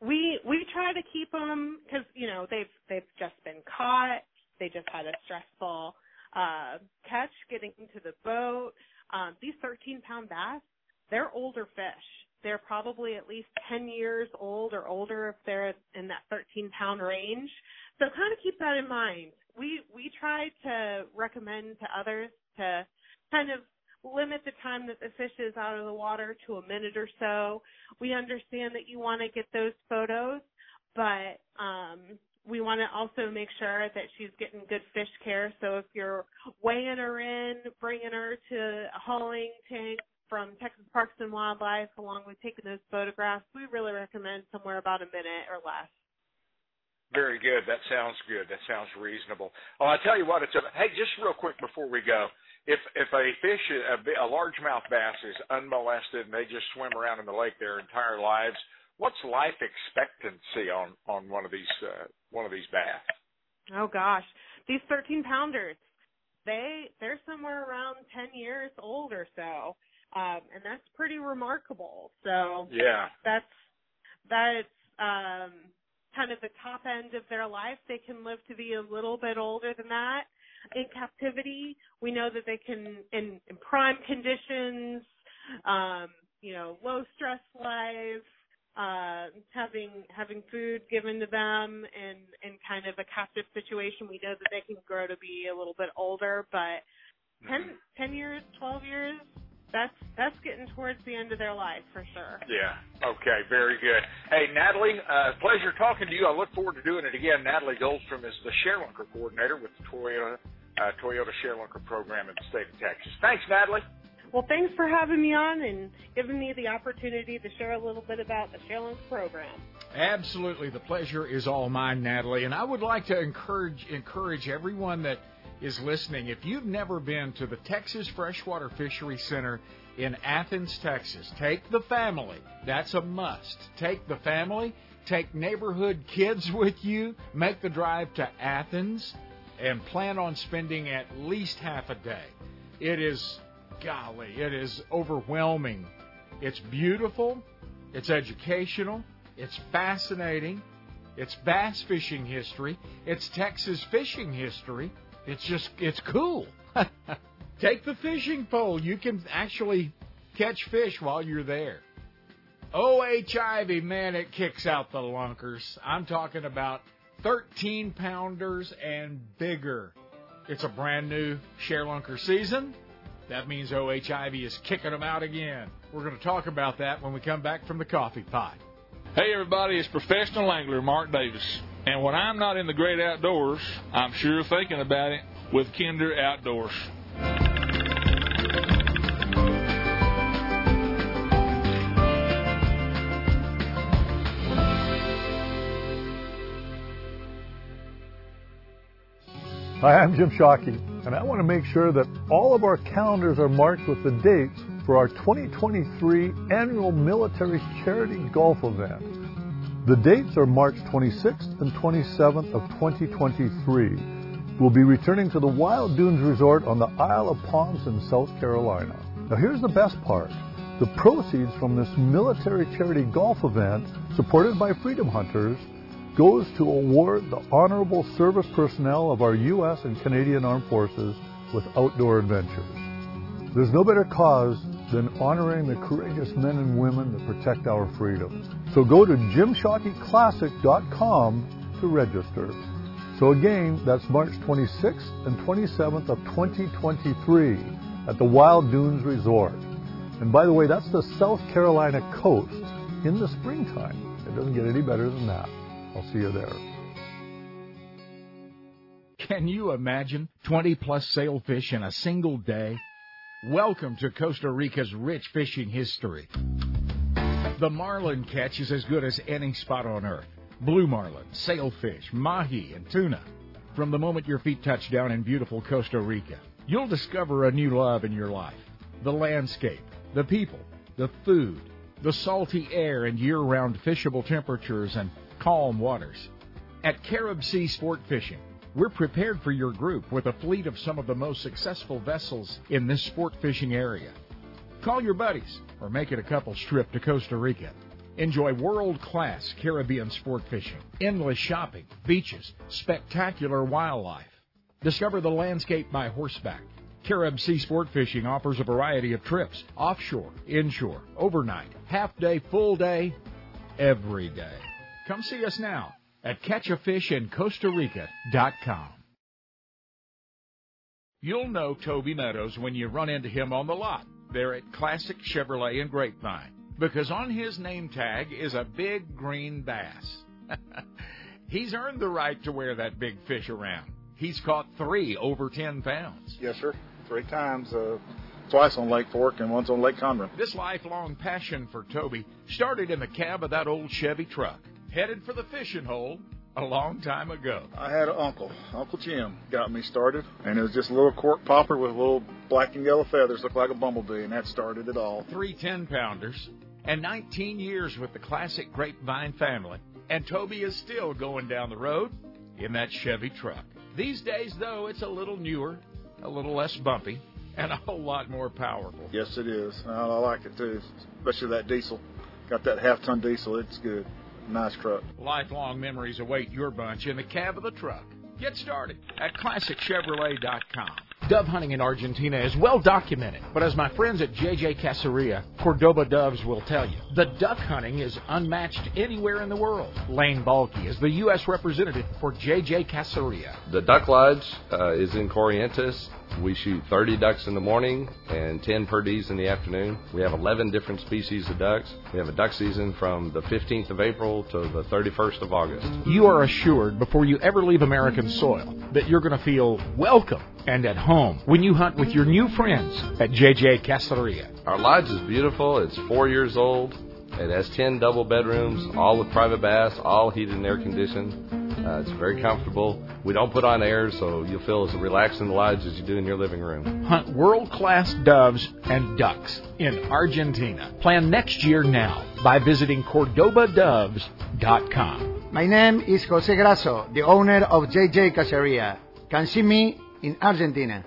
we we try to keep them because you know they've they've just been caught. They just had a stressful uh, catch getting into the boat. Um, these 13 pound bass, they're older fish. They're probably at least 10 years old or older if they're in that 13 pound range. So kind of keep that in mind. We, we try to recommend to others to kind of limit the time that the fish is out of the water to a minute or so. We understand that you want to get those photos, but um, we want to also make sure that she's getting good fish care. So if you're weighing her in, bringing her to a hauling tank from Texas Parks and Wildlife, along with taking those photographs, we really recommend somewhere about a minute or less. Very good. That sounds good. That sounds reasonable. Well, I tell you what, it's a, hey, just real quick before we go, if if a fish, a, a largemouth bass, is unmolested and they just swim around in the lake their entire lives, what's life expectancy on on one of these uh, one of these bass? Oh gosh, these 13 pounders, they they're somewhere around 10 years old or so, um, and that's pretty remarkable. So yeah, that's that's um, kind of the top end of their life. They can live to be a little bit older than that. In captivity, we know that they can in, in prime conditions, um, you know, low stress life, uh, having having food given to them and in kind of a captive situation, we know that they can grow to be a little bit older, but 10, 10 years, 12 years, that's that's getting towards the end of their life for sure. Yeah. Okay. Very good. Hey, Natalie, uh, pleasure talking to you. I look forward to doing it again. Natalie Goldstrohm is the ShareLunker coordinator with the Toyota uh, Toyota ShareLunker program in the state of Texas. Thanks, Natalie. Well, thanks for having me on and giving me the opportunity to share a little bit about the ShareLunker program. Absolutely, the pleasure is all mine, Natalie. And I would like to encourage encourage everyone that is listening. If you've never been to the Texas Freshwater Fishery Center in Athens, Texas. Take the family. That's a must. Take the family, take neighborhood kids with you, make the drive to Athens, and plan on spending at least half a day. It is, golly, it is overwhelming. It's beautiful, it's educational, it's fascinating, it's bass fishing history, it's Texas fishing history. It's just, it's cool. Take the fishing pole. You can actually catch fish while you're there. OH Ivy, man, it kicks out the lunkers. I'm talking about 13 pounders and bigger. It's a brand new ShareLunker season. That means OH Ivy is kicking them out again. We're going to talk about that when we come back from the coffee pot. Hey, everybody, it's professional angler Mark Davis. And when I'm not in the great outdoors, I'm sure thinking about it with Kinder Outdoors. Hi, I'm Jim Shockey, and I want to make sure that all of our calendars are marked with the dates for our 2023 annual military charity golf event. The dates are March 26th and 27th of 2023. We'll be returning to the Wild Dunes Resort on the Isle of Palms in South Carolina. Now here's the best part. The proceeds from this military charity golf event, supported by Freedom Hunters, goes to award the honorable service personnel of our U.S. and Canadian Armed Forces with outdoor adventures. There's no better cause than honoring the courageous men and women that protect our freedoms. So go to jimshockeyclassic.com to register. So again, that's March 26th and 27th of 2023 at the Wild Dunes Resort. And by the way, that's the South Carolina coast in the springtime. It doesn't get any better than that. I'll see you there. Can you imagine 20 plus sailfish in a single day? Welcome to Costa Rica's rich fishing history. The marlin catch is as good as any spot on earth. Blue marlin, sailfish, mahi, and tuna. From the moment your feet touch down in beautiful Costa Rica, you'll discover a new love in your life. The landscape, the people, the food, the salty air and year-round fishable temperatures and calm waters. At Carib Sea Sport Fishing, we're prepared for your group with a fleet of some of the most successful vessels in this sport fishing area. Call your buddies or make it a couple's trip to Costa Rica. Enjoy world class Caribbean sport fishing, endless shopping, beaches, spectacular wildlife. Discover the landscape by horseback. Carib Sea Sport Fishing offers a variety of trips offshore, inshore, overnight, half day, full day, every day. Come see us now at catchafishincostarica.com. You'll know Toby Meadows when you run into him on the lot there at Classic Chevrolet in Grapevine because on his name tag is a big green bass. He's earned the right to wear that big fish around. He's caught three over 10 pounds. Yes, sir. Three times. Uh, twice on Lake Fork and once on Lake Conroe. This lifelong passion for Toby started in the cab of that old Chevy truck, headed for the fishing hole a long time ago. I had an uncle, Uncle Jim, got me started, and it was just a little cork popper with little black and yellow feathers, looked like a bumblebee, and that started it all. Three 10 pounders, and 19 years with the classic Grapevine family, and Toby is still going down the road in that Chevy truck. These days, though, it's a little newer, a little less bumpy, and a whole lot more powerful. Yes, it is. I like it too, especially that diesel. Got that half ton diesel, it's good. Nice truck. Lifelong memories await your bunch in the cab of the truck. Get started at ClassicChevrolet.com. Dove hunting in Argentina is well documented, but as my friends at JJ Caceria, Cordoba Doves will tell you, the duck hunting is unmatched anywhere in the world. Lane Balky is the U.S. representative for JJ Caceria. The Duck Lodge uh, is in Corrientes. We shoot 30 ducks in the morning and 10 per perdees in the afternoon. We have 11 different species of ducks. We have a duck season from the 15th of April to the 31st of August. You are assured before you ever leave American soil that you're going to feel welcome and at home when you hunt with your new friends at JJ Caceria. Our lodge is beautiful. It's four years old. It has 10 double bedrooms, all with private baths, all heated and air conditioned. Uh, it's very comfortable. We don't put on air, so you'll feel as relaxed in the lodge as you do in your living room. Hunt world class doves and ducks in Argentina. Plan next year now by visiting CordobaDoves.com. My name is Jose Grasso, the owner of JJ Caceria. Can see me in Argentina.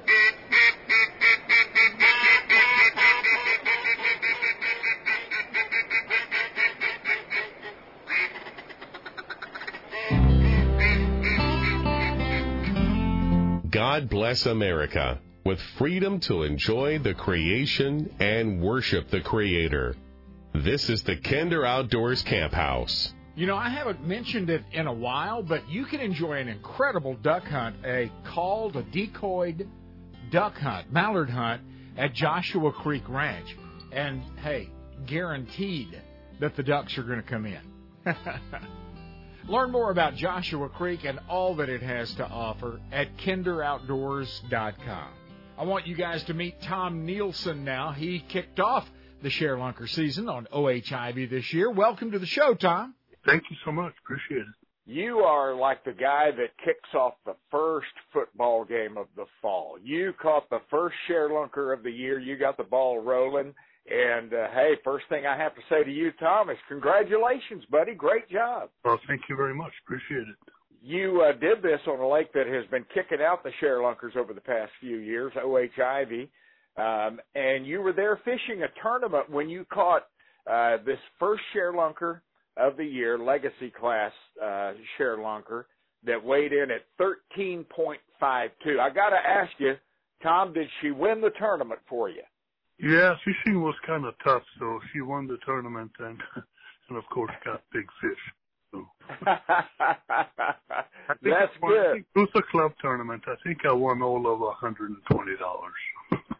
God bless America with freedom to enjoy the creation and worship the Creator. This is the Kinder Outdoors Camp House. You know, I haven't mentioned it in a while, but you can enjoy an incredible duck hunt, a called, a decoyed duck hunt, mallard hunt at Joshua Creek Ranch. And hey, guaranteed that the ducks are going to come in. Learn more about Joshua Creek and all that it has to offer at kinderoutdoors.com. I want you guys to meet Tom Nielsen now. He kicked off the ShareLunker season on O.H. Ivie this year. Welcome to the show, Tom. Thank you so much. Appreciate it. You are like the guy that kicks off the first football game of the fall. You caught the first ShareLunker of the year. You got the ball rolling. And uh, hey, first thing I have to say to you, Tom, is congratulations, buddy. Great job. Well, thank you very much. Appreciate it. You uh, did this on a lake that has been kicking out the ShareLunkers over the past few years, O.H. Ivie, um, and you were there fishing a tournament when you caught uh, this first ShareLunker of the year, legacy class uh, ShareLunker, that weighed in at 13.52. I got to ask you, Tom, did she win the tournament for you? Yeah, fishing was kind of tough, so she won the tournament and, and of course got big fish. So. That's won, good. it was a club tournament. I think I won all of $120.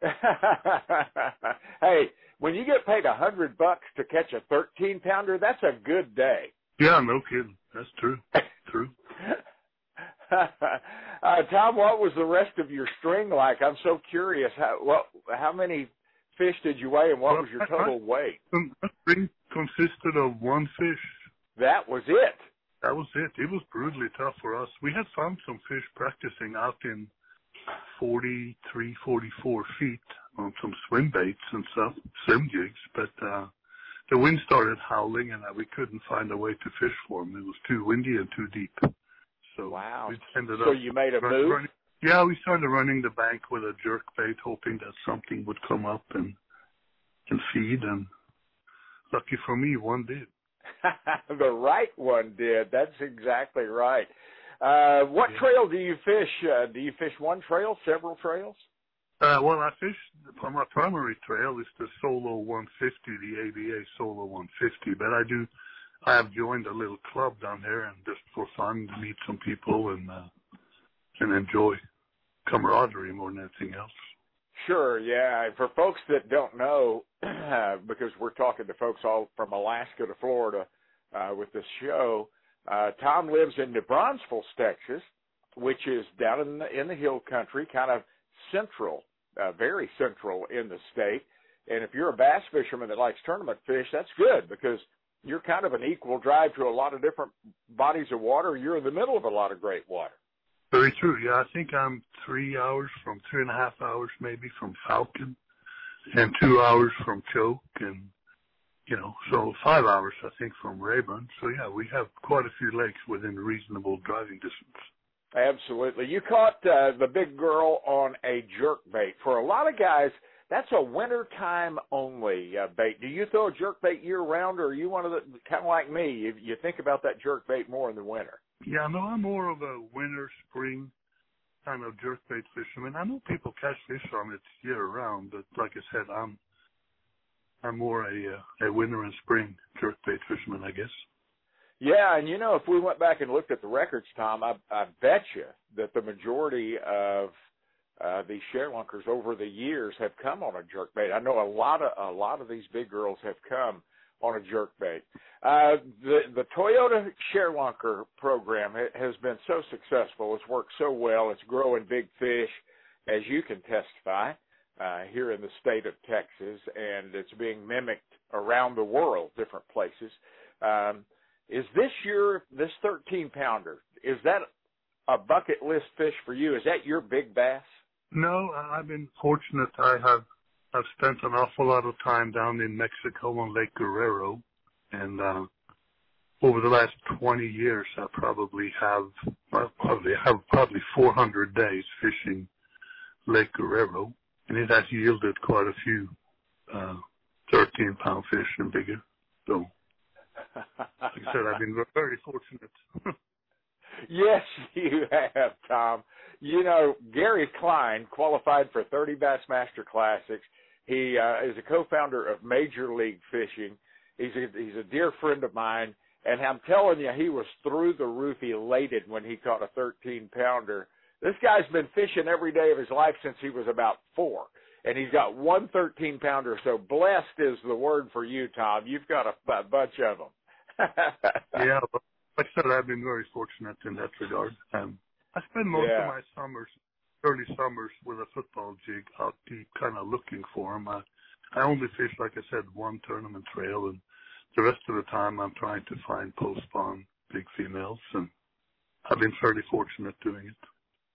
hey, when you get paid a hundred bucks to catch a 13 pounder, that's a good day. Yeah, no kidding. That's true. True. uh, Tom, what was the rest of your string like? I'm so curious. How what? How many fish did you weigh, and what was your total weight? The string consisted of one fish. That was it. That was it. It was brutally tough for us. We had found some fish practicing out in 43, 44 feet on some swim baits and stuff, swim jigs, but uh, the wind started howling and uh, we couldn't find a way to fish for them. It was too windy and too deep. So wow. we ended so up you made a move. running- yeah, we started running the bank with a jerk bait, hoping that something would come up and and feed. And lucky for me, one did. the right one did. That's exactly right. Uh, what trail do you fish? Uh, do you fish one trail, several trails? Uh, well, I fish my primary trail is the Solo 150, the ABA Solo 150. But I do, I have joined a little club down there, and just for fun, to meet some people and uh, and enjoy camaraderie more than anything else. Sure, yeah. For folks that don't know, because we're talking to folks all from Alaska to Florida uh, with this show, uh, Tom lives in New Braunfels, Texas, which is down in the in the hill country, kind of central, uh, very central in the state. And if you're a bass fisherman that likes tournament fish, that's good because you're kind of an equal drive to a lot of different bodies of water. You're in the middle of a lot of great water. Very true. Yeah, I think I'm three hours from three and a half hours maybe from Falcon, and two hours from Choke, and you know, so five hours I think from Rayburn. So yeah, we have quite a few lakes within reasonable driving distance. Absolutely. You caught uh, the big girl on a jerk bait. For a lot of guys, that's a winter time only uh, bait. Do you throw a jerk bait year round, or are you one of the kind of like me? You, you think about that jerk bait more in the winter. Yeah, no, I'm more of a winter, spring kind of jerkbait fisherman. I know people catch fish on it year round, but like I said, I'm I'm more a uh, a winter and spring jerkbait fisherman, I guess. Yeah, and you know, if we went back and looked at the records, Tom, I, I bet you that the majority of uh, these ShareLunkers over the years have come on a jerkbait. I know a lot of a lot of these big girls have come on a jerkbait. Uh, the the Toyota ShareLunker program ha- has been so successful. It's worked so well. It's growing big fish, as you can testify uh, here in the state of Texas, and it's being mimicked around the world, different places. Um, is this your this 13 pounder? is that a bucket list fish for you? Is that your big bass? No, I've been fortunate. I have I've spent an awful lot of time down in Mexico on Lake Guerrero, and uh, over the last 20 years, I probably have I probably have probably 400 days fishing Lake Guerrero, and it has yielded quite a few uh, 13 pound fish and bigger. So, like I said, I've been very fortunate. yes, you have, Tom. You know, Gary Klein qualified for 30 Bassmaster Classics. He uh, is a co-founder of Major League Fishing. He's a, he's a dear friend of mine, and I'm telling you, he was through the roof elated when he caught a 13 pounder. This guy's been fishing every day of his life since he was about four, and he's got one 13 pounder. So blessed is the word for you, Tom. You've got a, a bunch of them. yeah, like I said, I've been very fortunate in that regard. Um, I spend most Yeah. of my summers, early summers, with a football jig out deep, kind of looking for them. I, I only fish, like I said, one tournament trail, and the rest of the time I'm trying to find post spawn big females, and I've been fairly fortunate doing it.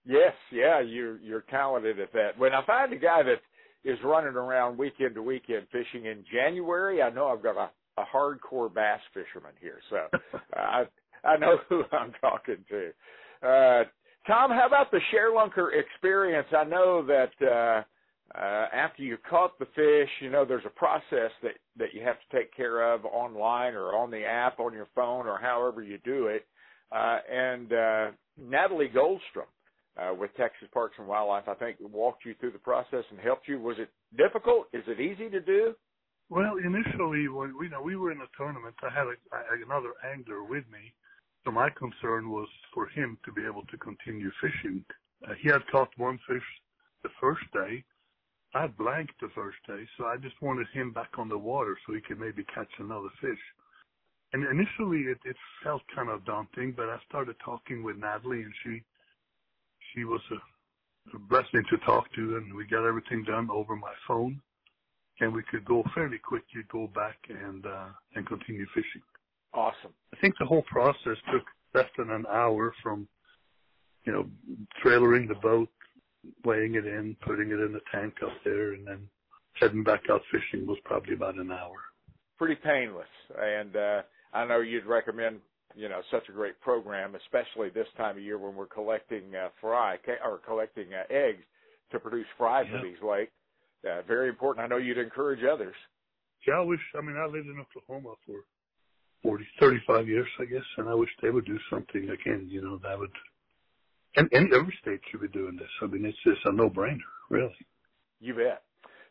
Yes, yeah, you're you're talented at that. When I find a guy that is running around weekend to weekend fishing in January, I know I've got a, a hardcore bass fisherman here. So I I know who I'm talking to. Uh, Tom, how about the ShareLunker experience? I know that uh, uh, after you caught the fish, you know there's a process that that you have to take care of online or on the app on your phone or however you do it. Uh, and uh, Natalie Goldstrohm uh, with Texas Parks and Wildlife, I think, walked you through the process and helped you. Was it difficult? Is it easy to do? Well, initially, when we you know we were in a tournament, I had a, another angler with me, so my concern was for him to be able to continue fishing. Uh, he had caught one fish the first day. I blanked the first day, so I just wanted him back on the water so he could maybe catch another fish. And initially, it, it felt kind of daunting, but I started talking with Natalie, and she she was a, a blessing to talk to, and we got everything done over my phone and we could go fairly quickly go back and uh, and continue fishing. Awesome. I think the whole process took less than an hour from you know trailering the boat, weighing it in, putting it in the tank up there, and then heading back out fishing was probably about an hour. Pretty painless, and uh, I know you'd recommend you know such a great program, especially this time of year when we're collecting uh, fry ca- or collecting uh, eggs to produce fry for these lakes. Uh, very important. I know you'd encourage others. Yeah, I wish. I mean, I lived in Oklahoma for 40, 35 years, I guess, and I wish they would do something again. You know, that would. And, and every state should be doing this. I mean, it's just a no-brainer, really. You bet.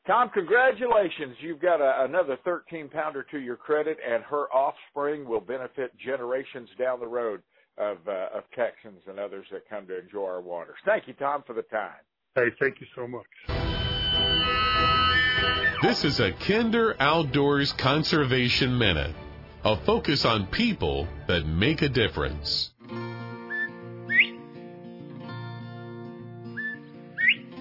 Tom, congratulations. You've got a, another 13 pounder to your credit, and her offspring will benefit generations down the road of, uh, of Texans and others that come to enjoy our waters. Thank you, Tom, for the time. Hey, thank you so much. This is a Kinder Outdoors Conservation Minute, a focus on people that make a difference.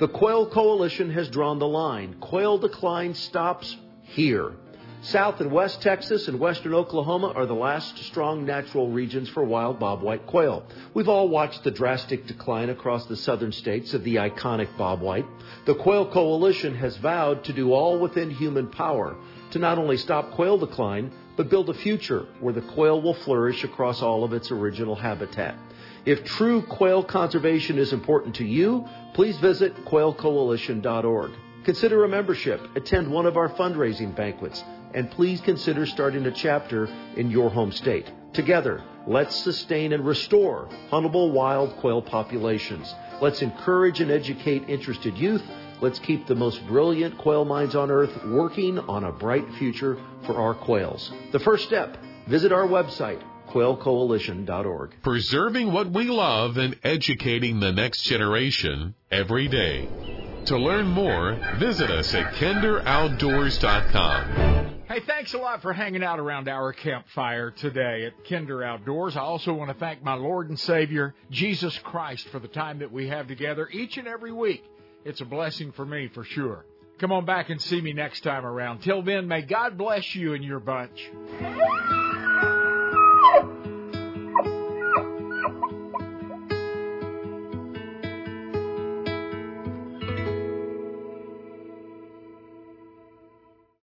The Quail Coalition has drawn the line. Quail decline stops here. South and West Texas and Western Oklahoma are the last strong natural regions for wild bobwhite quail. We've all watched the drastic decline across the southern states of the iconic bobwhite. The Quail Coalition has vowed to do all within human power to not only stop quail decline, but build a future where the quail will flourish across all of its original habitat. If true quail conservation is important to you, please visit quailcoalition.org. Consider a membership, attend one of our fundraising banquets, and please consider starting a chapter in your home state. Together, let's sustain and restore huntable wild quail populations. Let's encourage and educate interested youth. Let's keep the most brilliant quail minds on earth working on a bright future for our quails. The first step, visit our website, quailcoalition.org. Preserving what we love and educating the next generation every day. To learn more, visit us at kinderoutdoors.com. Hey, thanks a lot for hanging out around our campfire today at Kinder Outdoors. I also want to thank my Lord and Savior, Jesus Christ, for the time that we have together each and every week. It's a blessing for me for sure. Come on back and see me next time around. Till then, may God bless you and your bunch.